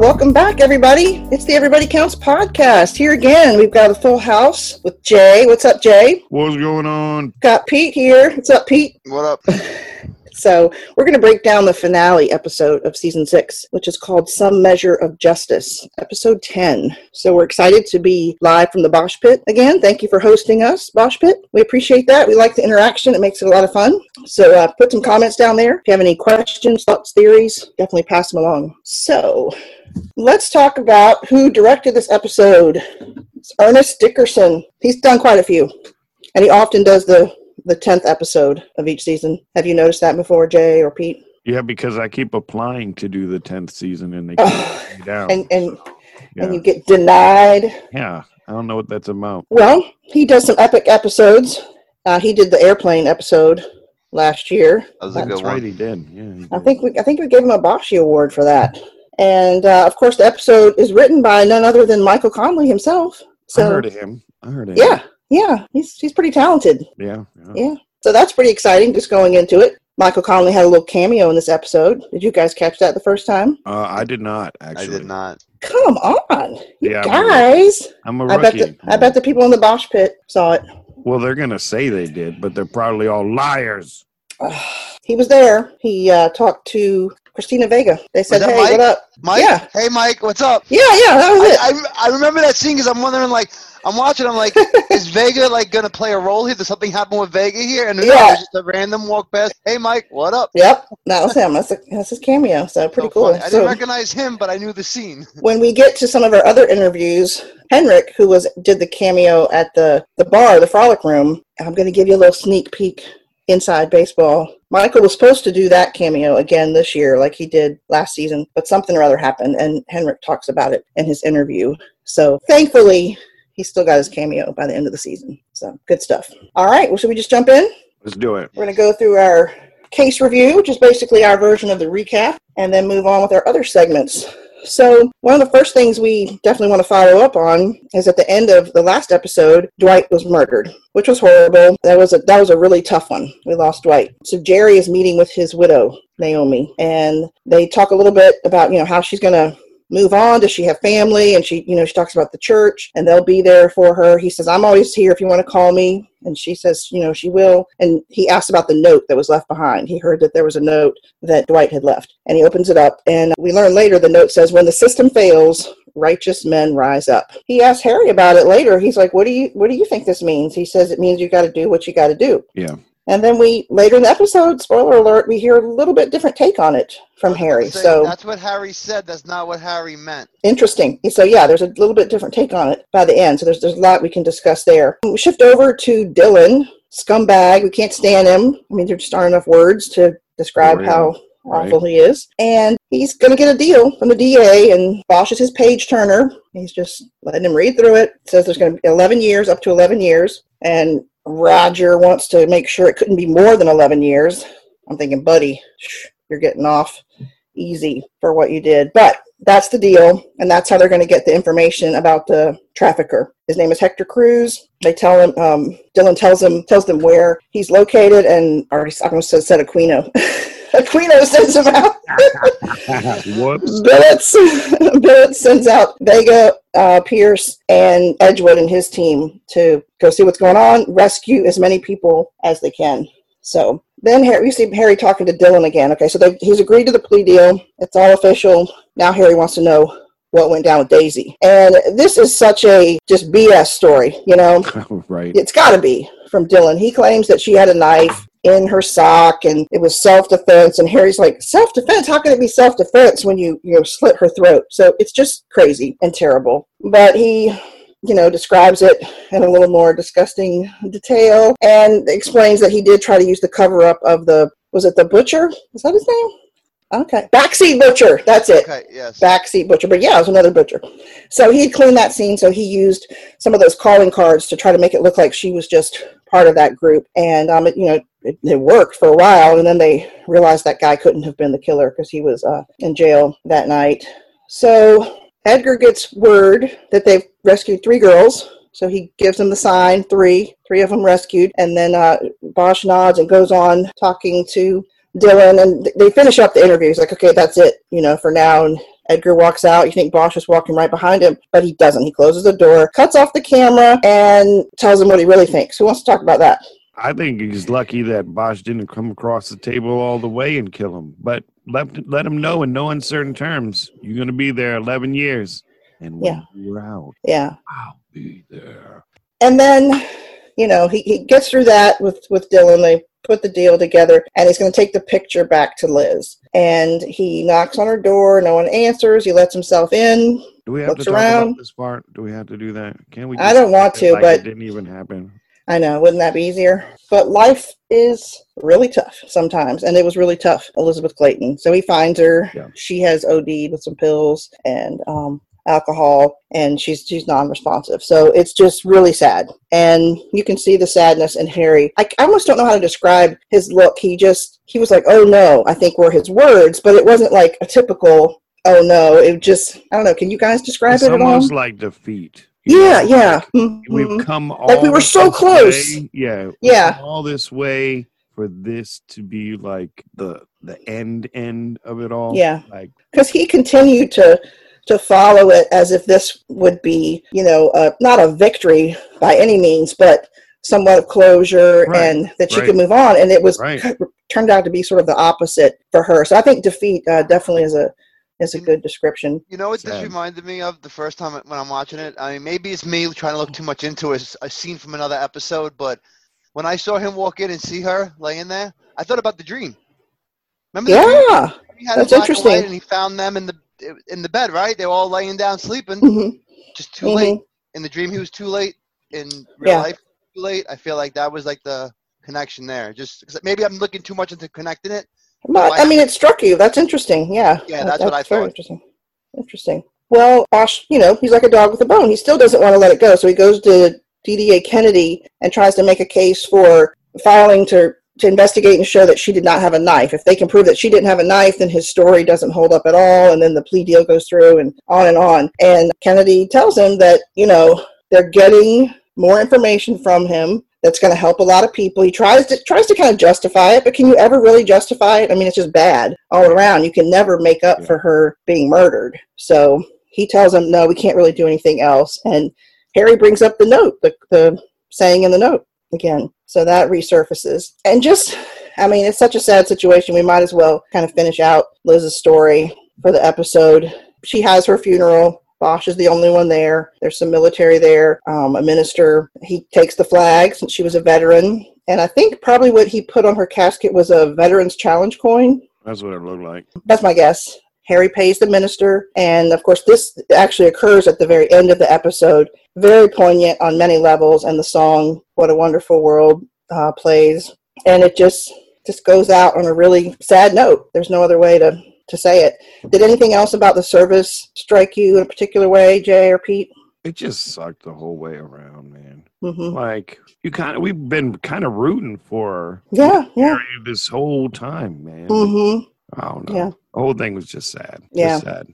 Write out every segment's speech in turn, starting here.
Welcome back, everybody. It's the Everybody Counts podcast. Here again, we've got a full house with Jay. What's up, Jay? What's going on? Got Pete here. What's up, Pete? What up? So, we're going to break down the finale episode of season six, which is called Some Measure of Justice, episode 10. So, we're excited to be live from the Bosch Pit again. Thank you for hosting us, Bosch Pit. We appreciate that. We like the interaction, it makes it a lot of fun. So, uh, put some comments down there. If you have any questions, thoughts, theories, definitely pass them along. So, let's talk about who directed this episode. It's Ernest Dickerson. He's done quite a few, and he often does the the tenth episode of each season. Have you noticed that before, Jay or Pete? Yeah, because I keep applying to do the tenth season and they keep Ugh. me down. And and yeah. and you get denied. yeah, I don't know what that's about. Well, he does some epic episodes. Uh, he did the airplane episode last year. That was a That's good right, one. he did. Yeah, he I think we I think we gave him a Boschy Award for that. And uh, of course, the episode is written by none other than Michael Connelly himself. So, I heard of him. I heard of him. yeah, he's he's pretty talented. Yeah. yeah. Yeah. So that's pretty exciting. Just going into it. Michael Connelly had a little cameo in this episode. Did you guys catch that the first time? Uh, I did not actually. I did not. Come on, you Yeah, I'm a guys! I'm a I bet rookie. the I bet the people in the Bosch pit saw it. Well, they're gonna say they did, but they're probably all liars. he was there. He uh, talked to Christina Vega. They said, "Hey, Mike? what up?" Mike? Yeah. Hey, Mike, what's up? Yeah, yeah, that was it. I, I, I remember that scene because I'm wondering, like, I'm watching, I'm like, is Vega, like, going to play a role here? Did something happen with Vega here? And no, it was just a random walk past. Hey, Mike, what up? Yep, that was him. That's, a, that's his cameo. So pretty So cool. funny. I So didn't recognize him, but I knew the scene. when we get to some of our other interviews, Henrik, who was did the cameo at the the bar, the Frolic Room, I'm going to give you a little sneak peek inside baseball. Michael was supposed to do that cameo again this year, like he did last season, but something or other happened, and Henrik talks about it in his interview. So thankfully, he still got his cameo by the end of the season. So good stuff. All right, well, should we just jump in? Let's do it. We're going to go through our case review, which is basically our version of the recap, and then move on with our other segments. So, one of the first things we definitely want to follow up on is at the end of the last episode, Dwight was murdered, which was horrible. That was a that was a really tough one. We lost Dwight. So Jerry is meeting with his widow, Naomi, and they talk a little bit about, you know, how she's going to move on does she have family and she you know she talks about the church and they'll be there for her he says i'm always here if you want to call me and she says you know she will. And he asks about the note that was left behind. He heard that there was a note that dwight had left. And he opens it up and we learn later the note says when the system fails righteous men rise up. He asks harry about it later. He's like what do you what do you think this means? He says it means you got to do what you got to do. Yeah. And then we later in the episode spoiler alert we hear a little bit different take on it from harry Say, so That's what Harry said. That's not what Harry meant. interesting. So yeah, there's a little bit different take on it by the end. So there's there's a lot we can discuss there. We shift over to Dylan, scumbag. We can't stand him. I mean, there just aren't enough words to describe Right. how Right. awful he is. And he's going to get a deal from the DA, and Bosch is his page turner. He's just letting him read through it. Says there's going to be 11 years, up to 11 years, and Roger wants to make sure it couldn't be more than 11 years. I'm thinking, buddy, you're getting off easy for what you did. But that's the deal, and that's how they're going to get the information about the trafficker. His name is Hector Cruz. They tell him, um, Dylan tells him tells them where he's located, and already I almost said, said Aquino. Aquino sends him out. Whoops. Billets, Billets sends out Vega, uh, Pierce, and Edgewood and his team to go see what's going on, rescue as many people as they can. So then Harry, we see Harry talking to Dylan again. Okay, so they, he's agreed to the plea deal. It's all official. Now Harry wants to know what went down with Daisy. And this is such a just BS story, you know? right. It's got to be from Dylan. He claims that she had a knife in her sock and it was self-defense and Harry's like self-defense? How can it be self-defense when you you know slit her throat? So it's just crazy and terrible. But he you know describes it in a little more disgusting detail and explains that he did try to use the cover up of the was it the butcher? Is that his name? Okay. Backseat butcher. That's it. Okay, yes. backseat butcher, but yeah, it was another butcher. So he cleaned that scene, so he used some of those calling cards to try to make it look like she was just part of that group. And um, it, you know, it, it worked for a while, and then they realized that guy couldn't have been the killer because he was uh, in jail that night. So Edgar gets word that they've rescued three girls. So he gives them the sign, three, three of them rescued, and then uh, Bosch nods and goes on talking to Dylan, and th- they finish up the interview. He's like, "Okay, that's it, you know, for now." And Edgar walks out. You think Bosch is walking right behind him, but he doesn't. He closes the door, cuts off the camera, and tells him what he really thinks. Who wants to talk about that? I think he's lucky that Bosch didn't come across the table all the way and kill him. But let let him know in no uncertain terms, you're going to be there 11 years, and when Yeah. you're out, Yeah. I'll be there. And then, you know, he, he gets through that with, with Dylan. They put the deal together, and he's going to take the picture back to Liz. And he knocks on her door. No one answers. He lets himself in. Do we have to talk around. about this part? Do we have to do that? Can we? I don't want to, like but- it didn't even happen. I know, wouldn't that be easier? But life is really tough sometimes, and it was really tough, Elizabeth Clayton. So he finds her. Yeah. She has OD'd with some pills and um, alcohol, and she's she's non-responsive. So it's just really sad, and you can see the sadness in Harry. I, I almost don't know how to describe his look. He just he was like, "Oh no," I think were his words, but it wasn't like a typical. Oh no! It just I don't know. Can you guys describe It's it at all? almost like defeat. Yeah, know, yeah. Mhm. We've come all Like we were so close. way- Yeah. Yeah. All this way for this to be like the the end end of it all. Yeah. Like because he continued to to follow it as if this would be you know uh, not a victory by any means but somewhat of closure Right, and that she right. could move on and it was Right. turned out to be sort of the opposite for her so i think defeat uh, definitely is a is a good description You know what this Sad. reminded me of the first time when I'm watching it? I mean, maybe it's me trying to look too much into a scene from another episode, but when I saw him walk in and see her laying there, I thought about the dream. Remember the dream? yeah He had that's black and interesting. And he found them in the in the bed, right? They were all laying down sleeping, hmm just too late. In the dream, he was too late. In real Yeah. life, too late. I feel like that was like the connection there. Just 'cause maybe I'm looking too much into connecting it. But oh, i mean it struck you. That's interesting. Yeah. Yeah, that's what I thought. interesting. Interesting. Well Bosch, you know he's like a dog with a bone. He still doesn't want to let it go. So he goes to dda kennedy and tries to make a case for filing to to investigate and show that she did not have a knife. If they can prove that she didn't have a knife then his story doesn't hold up at all and then the plea deal goes through and on and on. And kennedy tells him that you know they're getting more information from him that's going to help a lot of people. He tries to tries to kind of justify it, but can you ever really justify it? I mean, it's just bad all around. You can never make up Yeah. for her being murdered. So he tells him, "No, we can't really do anything else." And Harry brings up the note, the the saying in the note again. So that resurfaces, and just, I mean, it's such a sad situation. We might as well kind of finish out Liz's story for the episode. She has her funeral. Bosch is the only one there. There's some military there, um, a minister. He takes the flag since she was a veteran. And I think probably what he put on her casket was a Veterans Challenge coin. that's what it looked like. That's my guess. Harry pays the minister. And of course, this actually occurs at the very end of the episode. Very poignant on many levels. And the song, What a Wonderful World, uh, plays. And it just just goes out on a really sad note. There's no other way to, to say it. Did anything else about the service strike you in a particular way, Jay or Pete? It just sucked the whole way around, man. hmm Like you kind of, we've been kind of rooting for Yeah, yeah. This whole time, man. hmm I don't know. Yeah. The whole thing was just sad. Yeah. Just sad.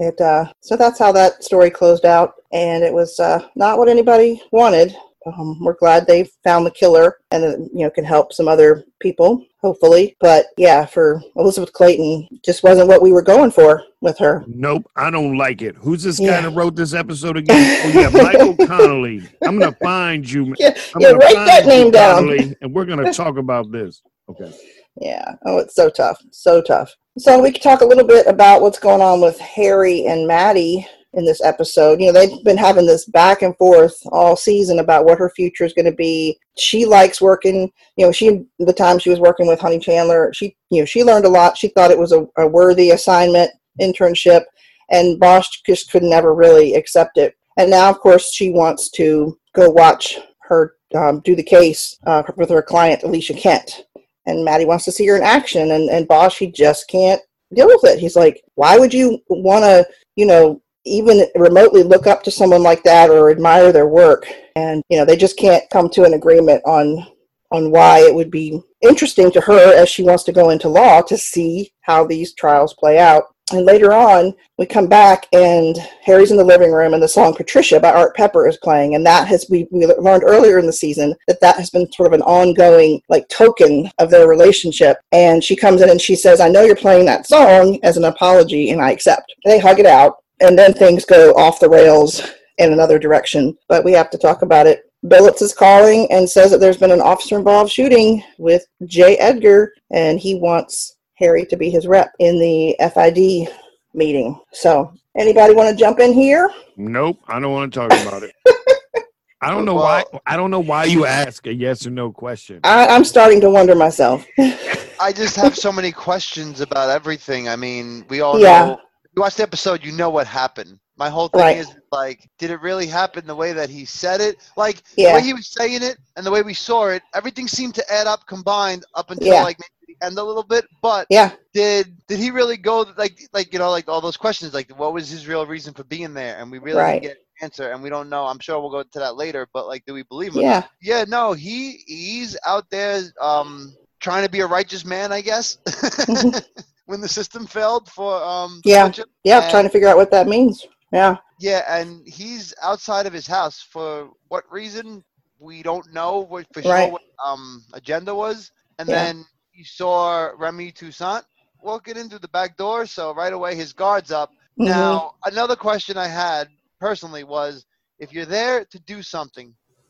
It uh, so that's how that story closed out, and it was uh, not what anybody wanted. Um, we're glad they found the killer, and uh, you know can help some other people, hopefully. But yeah, for Elizabeth Clayton, just wasn't what we were going for with her. Nope, I don't like it. Who's this Yeah. guy that wrote this episode again? Oh yeah, Michael Connelly. I'm gonna find you. Yeah, I'm yeah, write that name down. Connelly, and we're gonna talk about this. Okay. Yeah. Oh, it's so tough. So tough. So we could talk a little bit about what's going on with Harry and Maddie in this episode. You know, they've been having this back and forth all season about what her future is going to be. She likes working, you know, she the time she was working with Honey Chandler, she you know, she learned a lot. She thought it was a, a worthy assignment, internship, and Bosch just could never really accept it. And now of course she wants to go watch her um, do the case uh, with her client Alicia Kent and Maddie wants to see her in action, and and Bosch he just can't deal with it. He's like, why would you want to, you know, even remotely look up to someone like that or admire their work? And you know, they just can't come to an agreement on on why it would be interesting to her as she wants to go into law to see how these trials play out. And later on, we come back and Harry's in the living room and the song Patricia by Art Pepper is playing. And that has, we, we learned earlier in the season that that has been sort of an ongoing like token of their relationship. And she comes in and she says, I know you're playing that song as an apology and I accept. They hug it out and then things go off the rails in another direction. But we have to talk about it Billets is calling and says that there's been an officer involved shooting with J. Edgar, and he wants Harry to be his rep in the FID meeting. So, anybody want to jump in here? Nope, I don't want to talk about it. I don't know why. I don't know why you ask a yes or no question. I, I'm starting to wonder myself. I just have so many questions about everything. I mean, we all Yeah. know. You watch the episode, you know what happened. My whole thing Right. is like, did it really happen the way that he said it? Like Yeah. the way he was saying it and the way we saw it, everything seemed to add up combined up until Yeah. like maybe the end a little bit. But Yeah, did did he really go like like you know like all those questions like what was his real reason for being there? And we really Right. didn't get an answer, and we don't know. I'm sure we'll go to that later. But like, do we believe him? yeah, Yeah, no, he he's out there um trying to be a righteous man, I guess. when the system failed for um Mm-hmm. Yeah. Yeah. And- trying to figure out what that means. Yeah, Yeah, and he's outside of his house for what reason? We don't know what for Right. sure what um agenda was. And Yeah. then you saw Remy Toussaint walking in through the back door, so right away his guard's up. Mhm. Now, another question I had personally was if you're there to do something,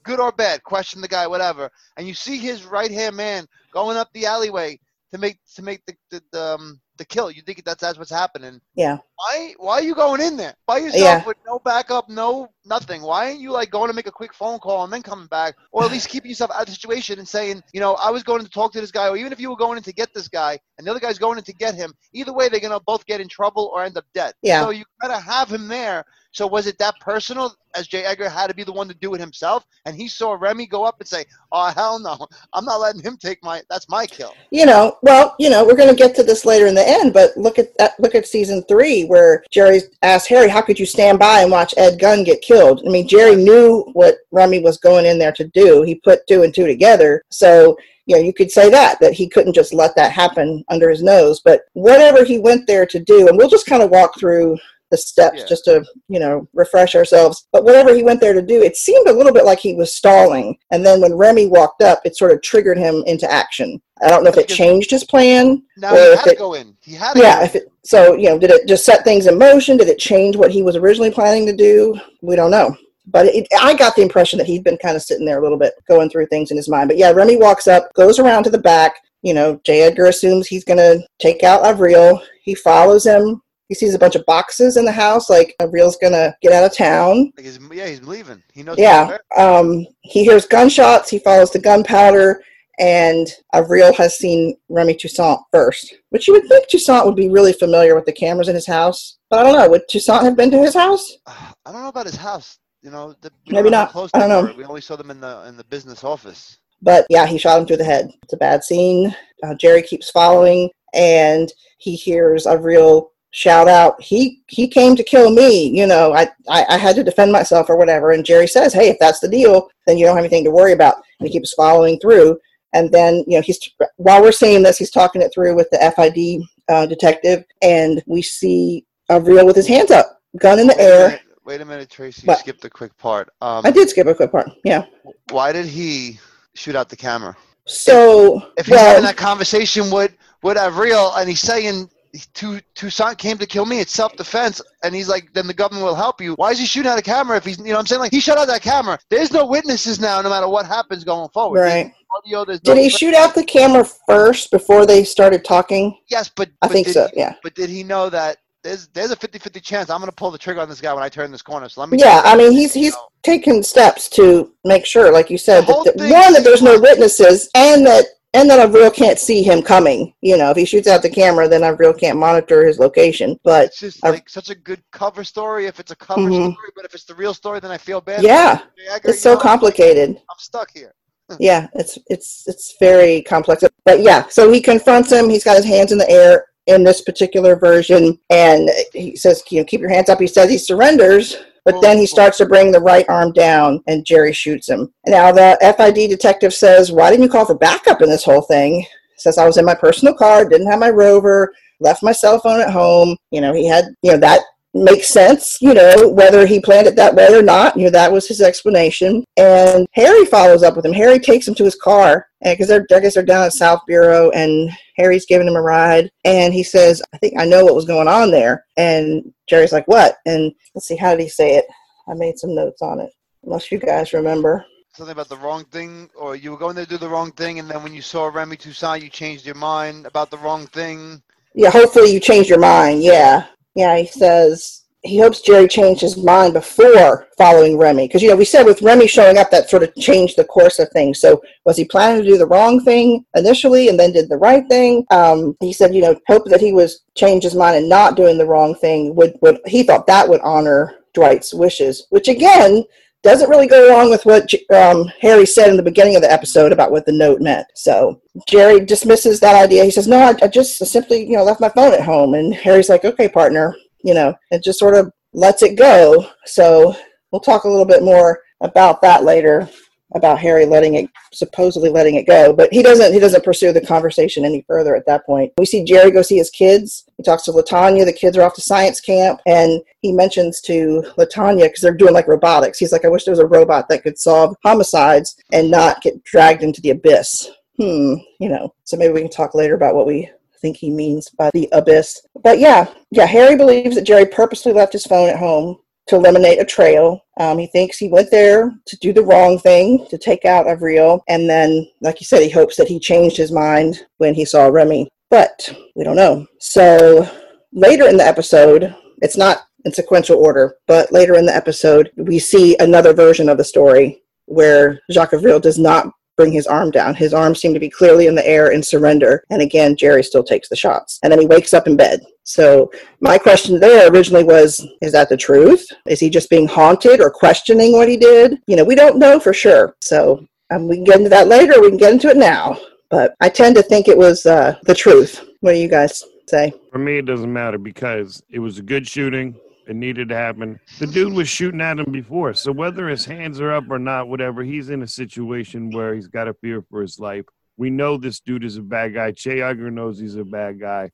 good or bad, question the guy, whatever, and you see his right hand man going up the alleyway to make to make the the, the, um, the kill, you think that's that's what's happening. Yeah. Why why are you going in there by yourself Yeah. with no backup, no nothing? Why aren't you like going to make a quick phone call and then coming back, or at least keeping yourself out of the situation and saying, you know, I was going to talk to this guy, or even if you were going in to get this guy and the other guy's going in to get him, either way they're gonna both get in trouble or end up dead. Yeah. So you gotta have him there. So was it that personal as Jay Edgar had to be the one to do it himself? And he saw Remy go up and say, Oh hell no, I'm not letting him take my that's my kill. you know, well, you know, we're going to get to this later in the end, but look at that, look at season three where Jerry asked Harry, "How could you stand by and watch Ed Gunn get killed?" I mean, Jerry knew what Remy was going in there to do. He put two and two together, so you know, you could say that that he couldn't just let that happen under his nose. But whatever he went there to do, and we'll just kind of walk through the steps Yeah. just to you know refresh ourselves. But whatever he went there to do it seemed a little bit like he was stalling. And then when remy walked up it sort of triggered him into action. I don't know if it changed his plan Now Or he if had to it- go in. He had to go yeah in. if it so you know did it just set things in motion? Did it change what he was originally planning to do? We don't know. But it, i got the impression that he'd been kind of sitting there a little bit going through things in his mind. But yeah remy walks up goes around to the back. You know j. Edgar assumes he's going to take out avril. He follows him he sees a bunch of boxes in the house like avril's going to get out of town Like he's, yeah, he's leaving. He knows. yeah um, he hears gunshots he follows the gunpowder and avril has seen remy toussaint first which you would think toussaint would be really familiar with the cameras in his house but i don't know would toussaint have been to his house I don't know about his house. You know, the, Maybe don't know how not. Close I don't know. We only saw them in the in the business office. but yeah he shot him through the head it's a bad scene uh, jerry keeps following and he hears avril shout out he he came to kill me you know I, I i had to defend myself or whatever and jerry says hey if that's the deal then you don't have anything to worry about and he keeps following through and then you know he's while we're seeing this he's talking it through with the fid uh, detective and we see avril with his hands up gun in the Wait air minute, wait a minute, Tracy. You skipped a quick part. Um, i did skip a quick part yeah Why did he shoot out the camera? so If he's well, having that conversation with with Avril and he's saying Tu- Toussaint came to kill me, it's self defense, and he's like, then the government will help you. Why is he shooting out a camera if he's, you know what I'm saying? Like, he shot out that camera. There's no witnesses now, no matter what happens going forward. Right audio, there's Did no he shoot out the camera first before they started talking? Yes, but, I but think so. he- Yeah. but did he know that there's there's a 50-50 chance I'm going to pull the trigger on this guy when I turn this corner? So let me. Yeah. I mean, he's he's taken steps to make sure, like you said, that, thing one that there's no witnesses, and that and that Avril can't see him coming. You know, if he shoots out the camera, then Avril can't monitor his location. But It's just like such a good cover story if it's a cover Mhm. story, but if it's the real story, then I feel bad. yeah, Jagger, it's so know, complicated. I'm stuck here. yeah it's it's it's very complex but yeah so he confronts him he's got his hands in the air in this particular version and he says you know keep your hands up he says he surrenders but then he starts to bring the right arm down and jerry shoots him now the fid detective says why didn't you call for backup in this whole thing says i was in my personal car didn't have my rover left my cell phone at home. You know, he had, you know, that makes sense, you know, whether he planned it that way or not. You know, that was his explanation. And Harry follows up with him. Harry takes him to his car because they're, I guess they're down at South Bureau and Harry's giving him a ride. And he says, I think I know what was going on there. And Jerry's like, what? And let's see, how did he say it? I made some notes on it, unless you guys remember. Something about the wrong thing, or you were going to do the wrong thing, and then when you saw Remy Toussaint, you changed your mind about the wrong thing. Yeah, hopefully you changed your mind. Yeah. Yeah, he says he hopes Jerry changed his mind before following Remy. Because, you know, we said with Remy showing up, that sort of changed the course of things. So, was he planning to do the wrong thing initially and then did the right thing? Um, he said, you know, hope that he was changed his mind and not doing the wrong thing would, would he thought that would honor Dwight's wishes, which again doesn't really go along with what um, Harry said in the beginning of the episode about what the note meant. So Jerry dismisses that idea. He says, "No, I, I just simply, you know, left my phone at home." And Harry's like, "Okay, partner," you know, and just sort of lets it go. So we'll talk a little bit more about that later about Harry letting it supposedly letting it go, but he doesn't he doesn't pursue the conversation any further at that point. We see Jerry go see his kids. He talks to Latanya. The kids are off to science camp, and he mentions to Latanya because they're doing like robotics. He's like, I wish there was a robot that could solve homicides and not get dragged into the abyss. Hmm, you know. So maybe we can talk later about what we think he means by the abyss. But yeah, yeah, Harry believes that Jerry purposely left his phone at home to eliminate a trail. Um, he thinks he went there to do the wrong thing, to take out Avril, and then, like you said, he hopes that he changed his mind when he saw Remy. But we don't know. So later in the episode, it's not in sequential order, but later in the episode, we see another version of the story where Jacques Avril does not bring his arm down. His arms seem to be clearly in the air in surrender. And again, Jerry still takes the shots. And then he wakes up in bed. So my question there originally was, is that the truth? Is he just being haunted or questioning what he did? You know, we don't know for sure. So um, we can get into that later. We can get into it now. But I tend to think it was uh, the truth. What do you guys say? For me, it doesn't matter because it was a good shooting. It needed to happen. The dude was shooting at him before. So whether his hands are up or not, whatever, he's in a situation where he's got a fear for his life. We know this dude is a bad guy. J. Edgar knows he's a bad guy.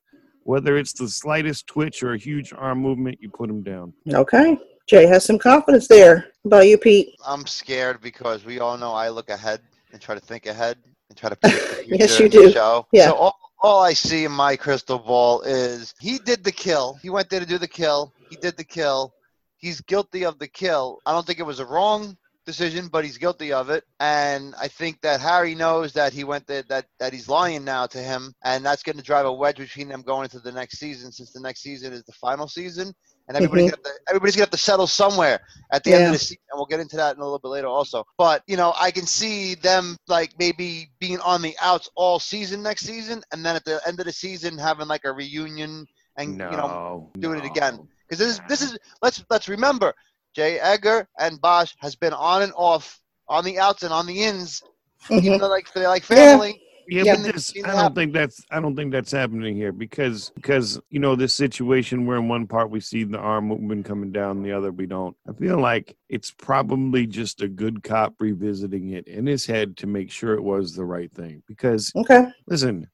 Whether it's the slightest twitch or a huge arm movement, you put him down. Okay. Jay has some confidence there. How about you, Pete? I'm scared because we all know I look ahead and try to think ahead and try to predict the future Yes, you do. show. Yeah. So all, all I see in my crystal ball is he did the kill. He went there to do the kill. He did the kill. He's guilty of the kill. I don't think it was a wrong decision, but he's guilty of it. And I think that Harry knows that he went there, that that he's lying now to him, and that's going to drive a wedge between them going into the next season, since the next season is the final season, and everybody's Mhm. gonna have to, everybody's gonna have to settle somewhere at the end of the season. And we'll get into that in a little bit later, also. But you know, I can see them like maybe being on the outs all season next season, and then at the end of the season having like a reunion and no, you know doing it again. because this is this is let's let's remember Jay Edgar and Bosch has been on and off on the outs and on the ins, Mhm. even though like they're like family. Yeah, Yeah. but this, I don't happen. think that's I don't think that's happening here because because you know this situation where in one part we see the arm movement coming down, the other we don't. I feel like it's probably just a good cop revisiting it in his head to make sure it was the right thing. Because Okay. listen,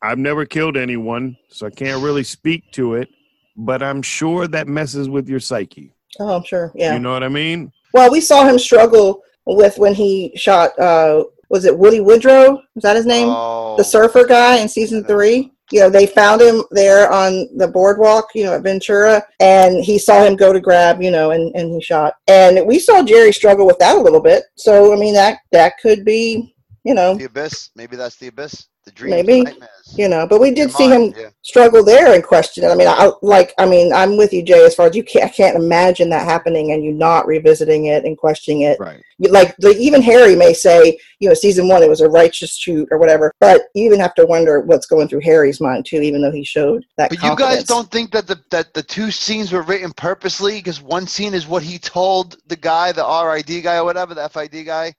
I've never killed anyone, so I can't really speak to it. But I'm sure that messes with your psyche. Oh, I'm sure. Yeah. You know what I mean? Well, we saw him struggle with when he shot. Uh, was it Woody Woodrow? Was that his name? Oh, the surfer guy in season three. You know, they found him there on the boardwalk, you know, at Ventura, and he saw him go to grab, you know, and, and he shot. And we saw Jerry struggle with that a little bit. So, I mean, that that could be, you know, the abyss. Maybe that's the abyss. The dreams, Maybe. the you know. But we did Your see mind, him yeah. struggle there and question it. I mean, I like, I mean, I'm with you, Jay. As far as you can't, I can't imagine that happening and you not revisiting it and questioning it. Right. Like like even Harry may say, you know, season one it was a righteous shoot or whatever, but you even have to wonder what's going through Harry's mind too, even though he showed that. But you guys don't think that the that the two scenes were written purposely because one scene is what he told the guy, the RID guy or whatever, the FID guy,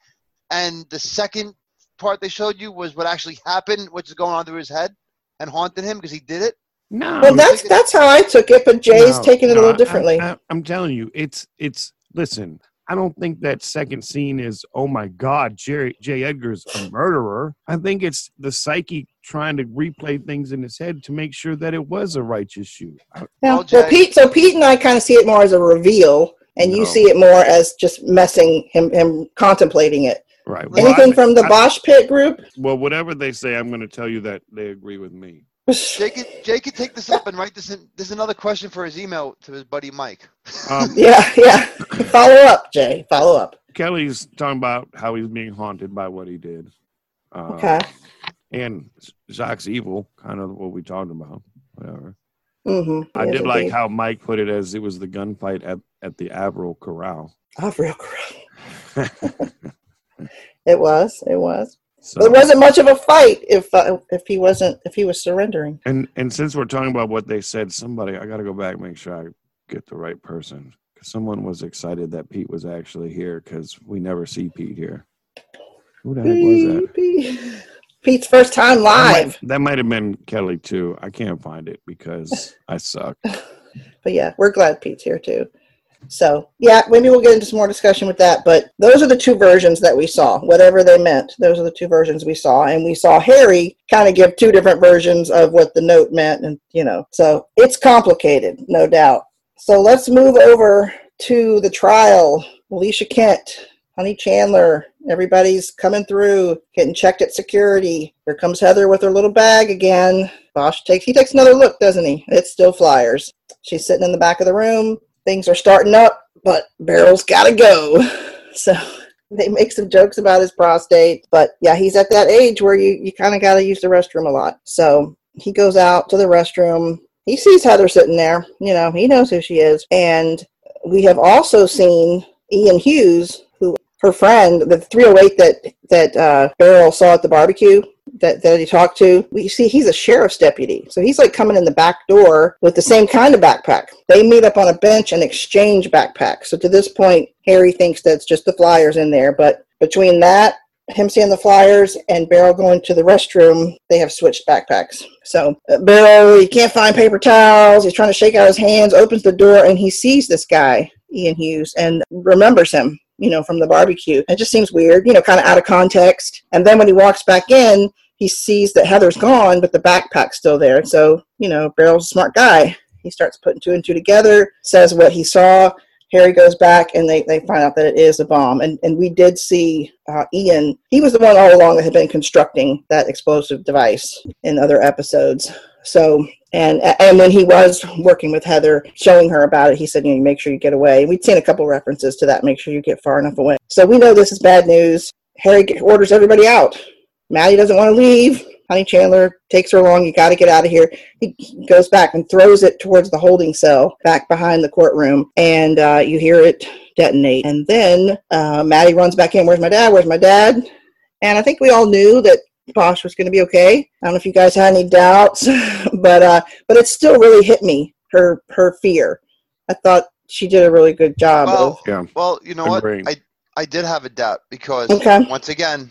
and the second part they showed you was what actually happened, which is going on through his head and haunted him because he did it. No. Well, that's thinking- that's how I took it, but Jay's No, taking it a no, little I- differently. I, am telling you, it's it's. Listen, I don't think that second scene is, oh my God, Jerry J. Edgar's a murderer. I think it's the psyche trying to replay things in his head to make sure that it was a righteous shoot. Yeah. Well, Well, Pete. So Pete and I kind of see it more as a reveal, and you see it more as just messing him, him contemplating it. Right. Anything I- from the I- Bosch Pit group? Well, whatever they say, I'm going to tell you that they agree with me. Jay could, Jay could take this up and write this in. There's another question for his email to his buddy Mike. Um, yeah, yeah. Follow up, Jay. Follow up. Kelly's talking about how he's being haunted by what he did. Uh, Okay. And Zach's evil, kind of what we talked about. Whatever. Mm-hmm. I did like how Mike put it as it was the gunfight at, at the Avril Corral. Real crap. It was. It was. so, It wasn't much of a fight if uh, if he wasn't if he was surrendering. and and since we're talking about what they said, somebody I got to go back and make sure I get the right person because Someone was excited that Pete was actually here because we never see Pete here. Who the heck was that? Pete- Pete's first time live. that might have been Kelly too. I can't find it because I suck. But yeah, we're glad Pete's here too. So yeah, maybe we'll get into some more discussion with that. But those are the two versions that we saw. Whatever they meant, those are the two versions we saw, and we saw Harry kind of give two different versions of what the note meant, and you know, so it's complicated, no doubt. So let's move over to the trial. Alicia Kent, Honey Chandler, everybody's coming through, getting checked at security. Here comes Heather with her little bag again. Bosch takes he takes another look, doesn't he? It's still flyers. She's sitting in the back of the room. Things are starting up, but Barrel's gotta go. So they make some jokes about his prostate. But yeah, he's at that age where you, you kind of gotta use the restroom a lot. So he goes out to the restroom. He sees Heather sitting there. You know, he knows who she is. And we have also seen Ian Hughes, who her friend, the 308 that that uh, Barrel saw at the barbecue that, that he talked to. We see he's a sheriff's deputy, so he's like coming in the back door with the same kind of backpack. They meet up on a bench and exchange backpacks. So to this point, Harry thinks that's just the flyers in there, but between that. Him seeing the flyers and Barrel going to the restroom, they have switched backpacks. So uh, Barrel, he can't find paper towels. He's trying to shake out his hands, opens the door, and he sees this guy, Ian Hughes, and remembers him you know, from the barbecue. It just seems weird, you know, kind of out of context. And then when he walks back in, he sees that Heather's gone, but the backpack's still there. So, you know, Barrel's a smart guy. He starts putting two and two together, says what he saw. Harry goes back and they, they find out that it is a bomb. And, and we did see uh, Ian, he was the one all along that had been constructing that explosive device in other episodes. So, and and when he was working with Heather, showing her about it, he said, you know, make sure you get away. We'd seen a couple references to that. Make sure you get far enough away. So we know this is bad news. Harry orders everybody out. Maddie doesn't want to leave. Honey Chandler takes her along. You got to get out of here. He he goes back and throws it towards the holding cell back behind the courtroom, and uh, you hear it detonate. And then uh, Maddie runs back in. Where's my dad? Where's my dad? And I think we all knew that Bosch was going to be okay. I don't know if you guys had any doubts, but uh, but it still really hit me. Her her fear. I thought she did a really good job. Well, of, Yeah. Well, you know what? I I did have a doubt because Okay. once again,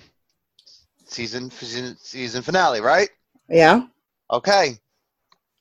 season season finale, right? yeah. Okay.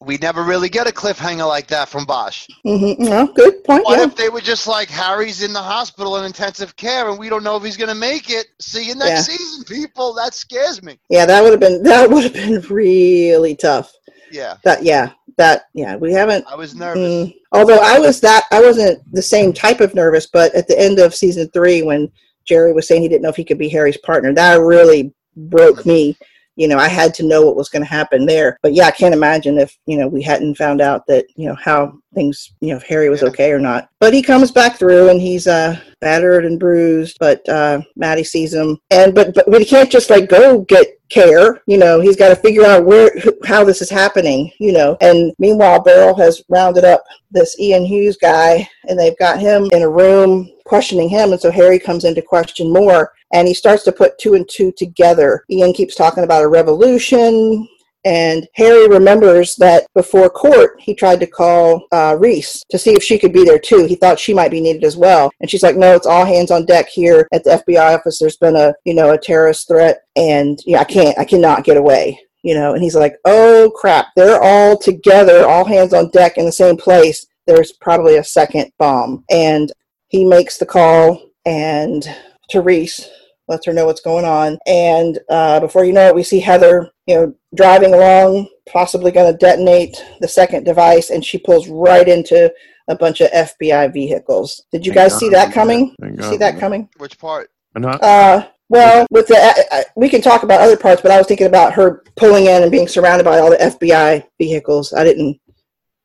We never really get a cliffhanger like that from Bosch. Mm-hmm. No, good point. What yeah. if they were just like Harry's in the hospital in intensive care and we don't know if he's gonna make it? See you next Yeah. season, people. That scares me. Yeah, that would have been that would have been really tough. Yeah, That yeah, that yeah, we haven't. I was nervous. Mm, although I was that I wasn't the same type of nervous, but at the end of season three, when Jerry was saying he didn't know if he could be Harry's partner, that really broke me. You know, I had to know what was going to happen there. But yeah, I can't imagine if you know we hadn't found out that you know how things you know if Harry was okay or not. But he comes back through and he's uh battered and bruised. But uh Maddie sees him, and but but, but he can't just like go get care. You know, he's got to figure out where how this is happening. You know, and meanwhile, Barrel has rounded up this Ian Hughes guy, and they've got him in a room questioning him. And so Harry comes in to question more, and he starts to put two and two together. Ian keeps talking about a revolution. And Harry remembers that before court, he tried to call uh, Reese to see if she could be there too. He thought she might be needed as well. And she's like, no, it's all hands on deck here at the FBI office. There's been a, you know, a terrorist threat and yeah, I can't, I cannot get away, you know. And he's like, oh crap, they're all together, all hands on deck in the same place. There's probably a second bomb. And he makes the call, and Therese lets her know what's going on. And uh, before you know it, we see Heather, you know, driving along, possibly going to detonate the second device, and she pulls right into a bunch of FBI vehicles. Did you Thank guys see that coming? Thank See God that coming? Which part? And I- Uh, well, with the uh, uh, we can talk about other parts, but I was thinking about her pulling in and being surrounded by all the FBI vehicles. I didn't,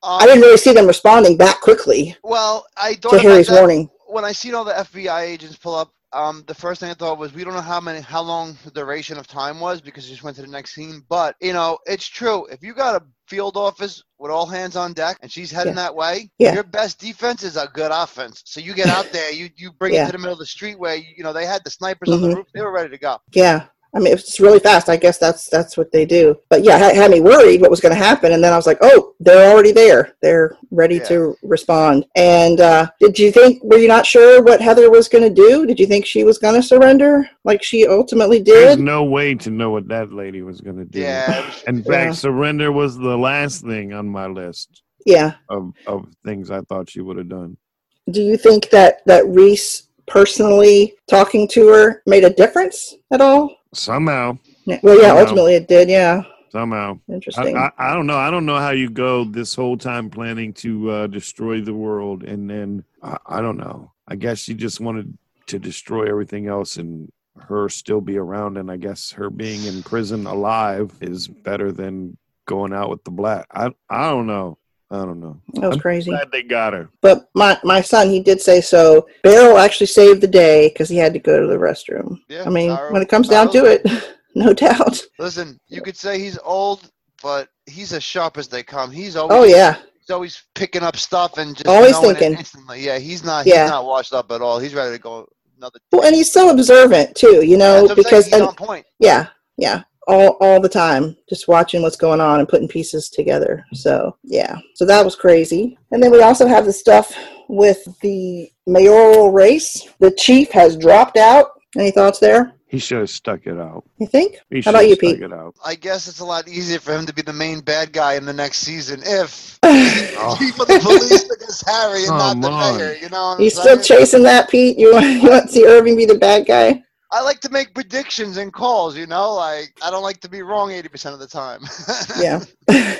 I Um, didn't really see them responding back quickly Well, I thought to Harry's that warning. When I seen all the FBI agents pull up. Um, the first thing I thought was we don't know how many, how long the duration of time was because you just went to the next scene. But you know, it's true. If you got a field office with all hands on deck and she's heading that way, Yeah. your best defense is a good offense. So you get out there, you you bring Yeah. it to the middle of the street where you, know they had the snipers on the Mhm. roof, they were ready to go. Yeah, I mean, if it's really fast, I guess that's that's what they do. But yeah, it had me worried what was going to happen, and then I was like, oh, they're already there. They're ready Yeah. to respond. And uh, did you think? Were you not sure what Heather was going to do? Did you think she was going to surrender, like she ultimately did? There's no way to know what that lady was going to do. Yeah, it was- In Yeah. fact, surrender was the last thing on my list Yeah. of, of things I thought she would have done. Do you think that that Reese personally talking to her made a difference at all? Somehow, Yeah, Well, yeah, No. ultimately it did. Yeah, somehow. I, interesting. I, I don't know. I don't know how you go this whole time planning to uh, destroy the world, and then I, I don't know. I guess she just wanted to destroy everything else, and her still be around. And I guess her being in prison alive is better than going out with the black. I I don't know. I don't know. that was I'm crazy. Glad they got her. But my my son, he did say so. Barrel actually saved the day because he had to go to the restroom. yeah. I mean, Taro- when it comes down to it, no doubt. listen, you could say he's old, but he's as sharp as they come. He's always Oh yeah, he's always picking up stuff and just Always thinking. instantly. Yeah, he's not Yeah. he's not washed up at all. He's ready to go another. well, and he's so observant too. You know, That's what I'm saying, because he's and, on point. yeah, yeah, all all the time, just watching what's going on and putting pieces together. So yeah, so that was crazy. And then we also have the stuff with the mayoral race. The chief has dropped out. Any thoughts there? He should have stuck it out. You think? He How about you, have stuck Pete? it out. I guess it's a lot easier for him to be the main bad guy in the next season if Oh. chief of the police against Harry and oh, not the mayor. You know, what you I'm still saying? chasing that, Pete? You want you want to see Irving be the bad guy? I like to make predictions and calls. You know, like I don't like to be wrong eighty percent of the time. Yeah,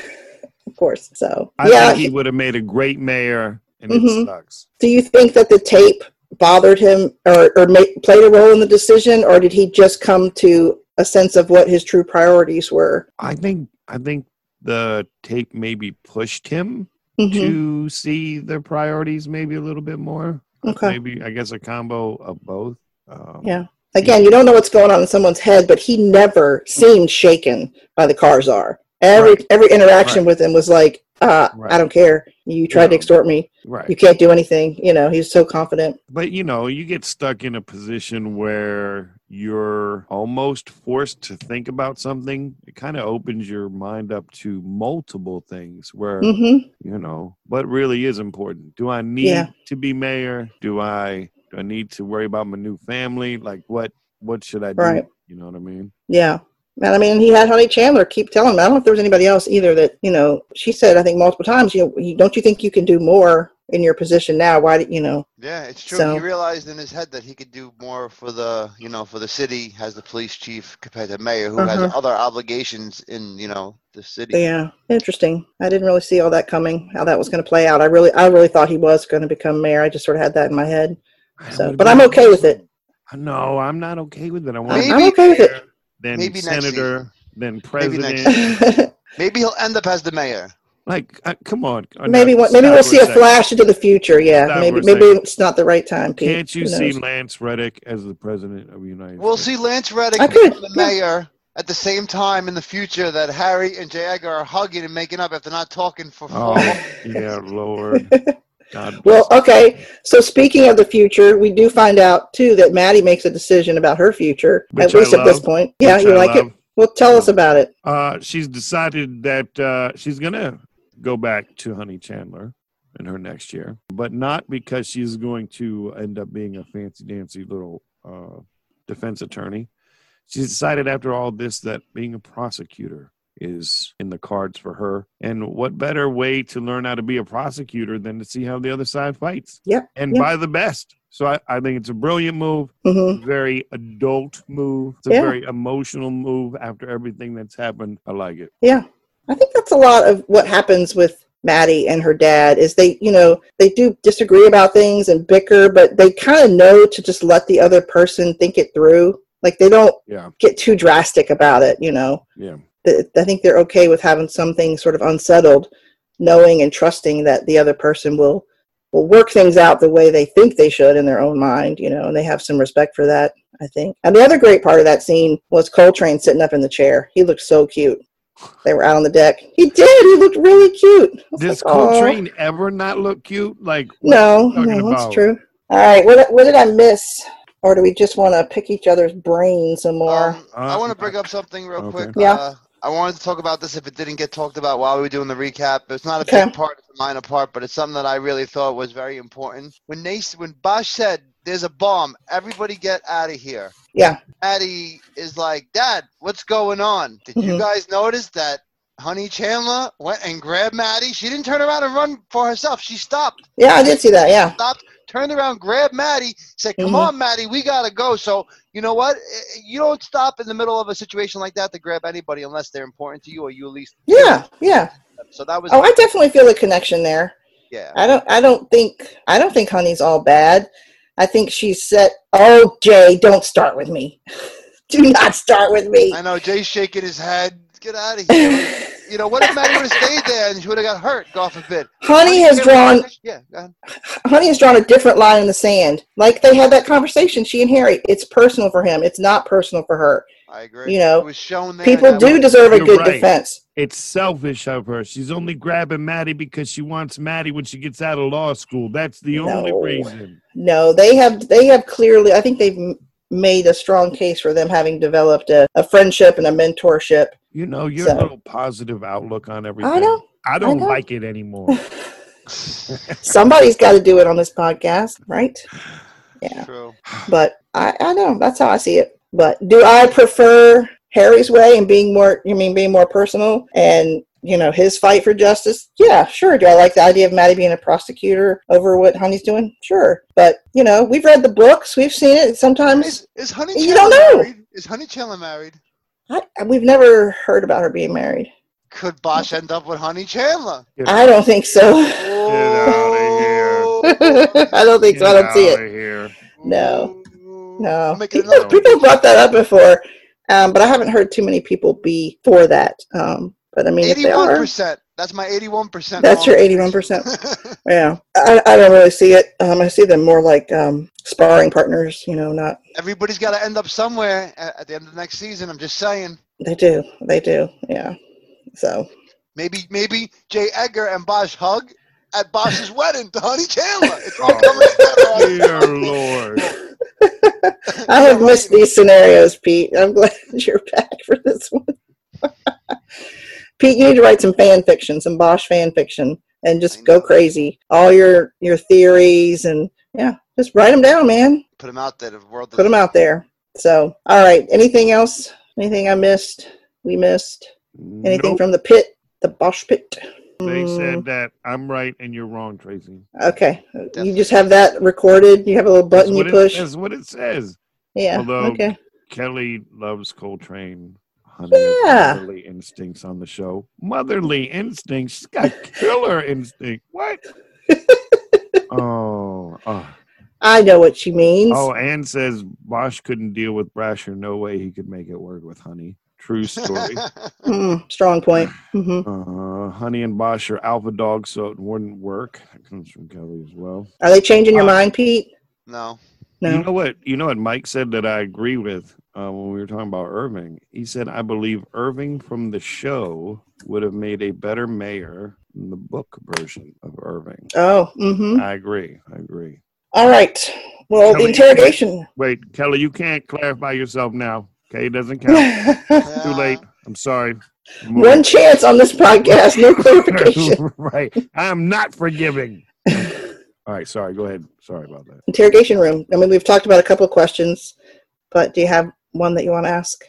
of course. So I yeah, think he would have made a great mayor, and Mhm. it sucks. do you think that the tape bothered him or, or ma- played a role in the decision or did he just come to a sense of what his true priorities were I think I think the tape maybe pushed him Mhm. to see their priorities maybe a little bit more. Okay. Maybe I guess a combo of both. Um, Yeah. Again you don't know what's going on in someone's head but he never seemed shaken by the car czar every Right. every interaction Right. with him was like uh, Right. i don't care you tried to extort me Right. you can't do anything you know he's so confident But you know, you get stuck in a position where you're almost forced to think about something. It kind of opens your mind up to multiple things where, hmm you know, what really is important. Do I need Yeah. to be mayor? Do I do I need to worry about my new family? Like what what should I do? Right. You know what I mean? Yeah. And I mean, he had Honey Chandler keep telling him. I don't know if there was anybody else either that, you know, she said, I think multiple times, you know, you- don't you think you can do more in your position now? Why did, you know, Yeah, it's true. So- he realized in his head that he could do more for the, you know, for the city as the police chief compared to mayor, who has Uh-huh. other obligations in, you know, the city. yeah, interesting. I didn't really see all that coming, how that was going to play out. I really, I really thought he was going to become mayor. I just sort of had that in my head. I So, but I'm okay with it. No, I'm not okay with it. I want I'm, Maybe- I'm okay with it. then Maybe next senator, then Maybe next president. Maybe he'll end up as the mayor. like, uh, come on. uh, maybe, no, one- maybe stop we'll for see a second. flash into the future. Yeah, Stop maybe, for a maybe second. it's not the right time. Pete. Can't you Who see knows? Lance Reddick as the president of the United We'll States? see Lance Reddick I could, become the yeah. mayor at the same time in the future that Harry and J. Edgar are hugging and making up after not talking for four Oh, yeah, Lord. God Well, okay. So speaking of the future, we do find out too that Maddie makes a decision about her future. Which at least I at this point. Yeah, Which you I like it. Well, tell us about it. Uh, she's decided that uh, she's gonna go back to Honey Chandler in her next year, but not because she's going to end up being a fancy dancy little uh, defense attorney. She's decided after all this that being a prosecutor is in the cards for her. And what better way to learn how to be a prosecutor than to see how the other side fights? Yep, And yep. by the best. So I, I think it's a brilliant move, hmm very adult move. It's a Yeah. very emotional move after everything that's happened. I like it. Yeah, I think that's a lot of what happens with Maddie and her dad is they, you know, they do disagree about things and bicker, but they kind of know to just let the other person think it through. Like they don't Yeah. get too drastic about it, you know. Yeah. Th- I think they're okay with having something sort of unsettled, knowing and trusting that the other person will will work things out the way they think they should in their own mind, you know, and they have some respect for that, I think. And the other great part of that scene was Coltrane sitting up in the chair. He looked so cute. They were out on the deck. He did. He looked really cute. I was Does like, "Aw." Coltrane ever not look cute? Like, what No, are you talking no, that's true. All right, what what did I miss? Or do we just want to pick each other's brains some more? Um, I Uh, want to bring up something real okay. quick. Yeah. Uh, I wanted to talk about this if it didn't get talked about while we were doing the recap. It's not a Okay. big part, it's a minor part, but it's something that I really thought was very important. When they, when Bosch said, "There's a bomb, everybody get out of here." Yeah. Addie is like, "Dad, what's going on? Did you Mhm. guys notice that?" Honey Chandler went and grabbed Maddie. She didn't turn around and run for herself. She stopped yeah, I did see that. Yeah. stopped, turned around, grabbed Maddie, said, "Come Mhm. on, Maddie, we gotta go." So you know what? You don't stop in the middle of a situation like that to grab anybody unless they're important to you, or you at least. Yeah, yeah. So that was Oh, I definitely feel a connection there. yeah. I don't I don't think I don't think Honey's all bad. I think she said, Oh Jay, don't start with me. Do not start with me. I know Jay's shaking his head. Get out of here. you know what if Maddie would have stayed there and she would have got hurt? God forbid. Honey has Honey, drawn Yeah. Honey has drawn a different line in the sand. Like they had that conversation, she and Harry. It's personal for him. It's not personal for her. I agree. You know, it was shown there. People do was- deserve a You're good right. defense. It's selfish of her. She's only grabbing Maddie because she wants Maddie when she gets out of law school. That's the only reason. No, they have they have clearly I think they've m- made a strong case for them having developed a, a friendship and a mentorship. You know, your So- little positive outlook on everything. I know. I don't know. like it anymore. Somebody's got to do it on this podcast, right? Yeah. True. But I, I know that's how I see it. But do I prefer Harry's way and being more? You mean being more personal and you know his fight for justice? Yeah, sure. Do I like the idea of Maddie being a prosecutor over what Honey's doing? Sure. But you know we've read the books, we've seen it. Sometimes Is, is Honey You Chandler don't know. married? Is Honey Chandler married? I, we've never heard about her being married. Could Bosch end up with Honey Chandler? I don't think so. Get out of here. I don't think so. I don't see it. Here. No. No, people, people brought that up before, um, but I haven't heard too many people be for that. Um, but I mean, if they Eighty-one are, percent. That's my eighty-one percent. That's your 81%. yeah, I, I don't really see it. Um, I see them more like um, sparring partners. You know, not Everybody's got to end up somewhere at, at the end of the next season. I'm just saying. they do, they do. Yeah. So Maybe maybe Jay Edgar and Bosch hug at Bosch's wedding to Honey Chandler. It's all coming together. Dear Lord. I have missed these scenarios, Pete. I'm glad you're back for this one. Pete, you need to write some fan fiction, some Bosch fan fiction, and just go crazy. All your your theories and yeah, just write them down, man. Put them out there. The world. Put them out there. So, all right. Anything else? Anything I missed? We missed anything Nope. from the pit, the Bosch pit? They Mm, said that I'm right and you're wrong, Tracy. okay. You just have that recorded. You have a little button you push. It, that's what it says. yeah. Although okay. Kelly loves Coltrane. Honey, Yeah. motherly instincts on the show. Motherly instincts. She's got killer instinct. What? oh, oh. I know what she means. Oh, Anne says Bosch couldn't deal with Brasher. No way he could make it work with Honey. True story. Mm, strong point. hmm uh, Honey and Bosch are alpha dogs, so it wouldn't work. That comes from Kelly as well. Are they changing your Uh, mind, Pete? no. No. You know what? You know what Mike said that I agree with uh, when we were talking about Irving. He said, "I believe Irving from the show would have made a better mayor than the book version of Irving." Oh, mm-hmm. I agree. I agree. All right. Well, the interrogation. Wait, Kelly, you can't clarify yourself now. Okay, it doesn't count. Too late. I'm sorry. One chance on this podcast, no clarification. right. I'm not forgiving. All right. Sorry. Go ahead. Sorry about that. interrogation room. I mean, we've talked about a couple of questions, but do you have one that you want to ask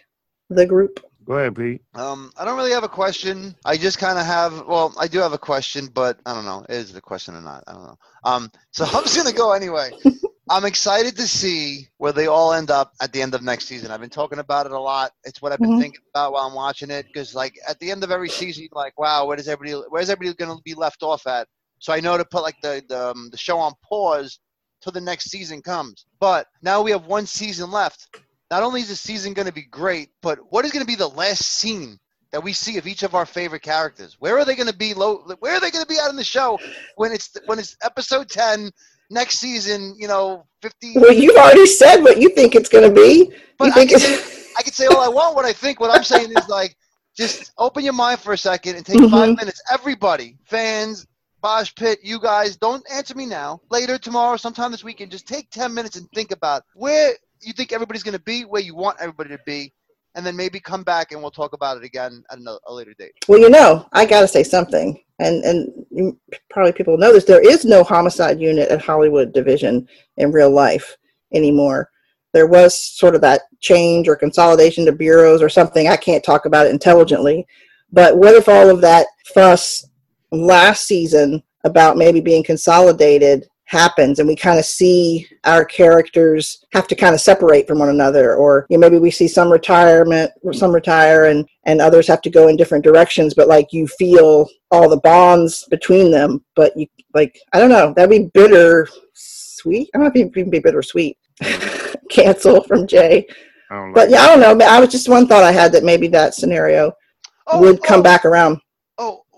the group? Go ahead, Pete. Um, I don't really have a question. I just kind of have. Well, I do have a question, but I don't know. Is it a question or not? I don't know. Um, so I'm just gonna go anyway. I'm excited to see where they all end up at the end of next season. I've been talking about it a lot. It's what I've been Mhm. thinking about while I'm watching it. Because like at the end of every season, you're like, wow, where does everybody? Where's everybody gonna be left off at? So I know to put like the the, um, the show on pause till the next season comes. But now we have one season left. Not only is the season going to be great, but what is going to be the last scene that we see of each of our favorite characters? Where are they going to be? Low, where are they going to be out in the show when it's when it's episode ten next season? You know, fifty. Well, you've already said what you think it's going to be. But you I think can, say, I can say all I want. What I think. What I'm saying is like, just open your mind for a second and take five Mhm. minutes. Everybody, fans, Bosch Pit, you guys, don't answer me now. Later tomorrow, sometime this weekend, just take ten minutes and think about where you think everybody's going to be, where you want everybody to be, and then maybe come back and we'll talk about it again at another, a later date. well, you know, I got to say something, and and probably people know this. There is no homicide unit at Hollywood Division in real life anymore. There was sort of that change or consolidation to bureaus or something. I can't talk about it intelligently, but what if all of that fuss last season about maybe being consolidated happens and we kind of see our characters have to kind of separate from one another or you know, maybe we see some retirement or some retire and and others have to go in different directions but like you feel all the bonds between them but you like i don't know that'd be bitter sweet i don't know if it'd even be bittersweet cancel from jay. I but like yeah i don't know i was just one thought i had that maybe that scenario oh, would come oh, back around. Oh,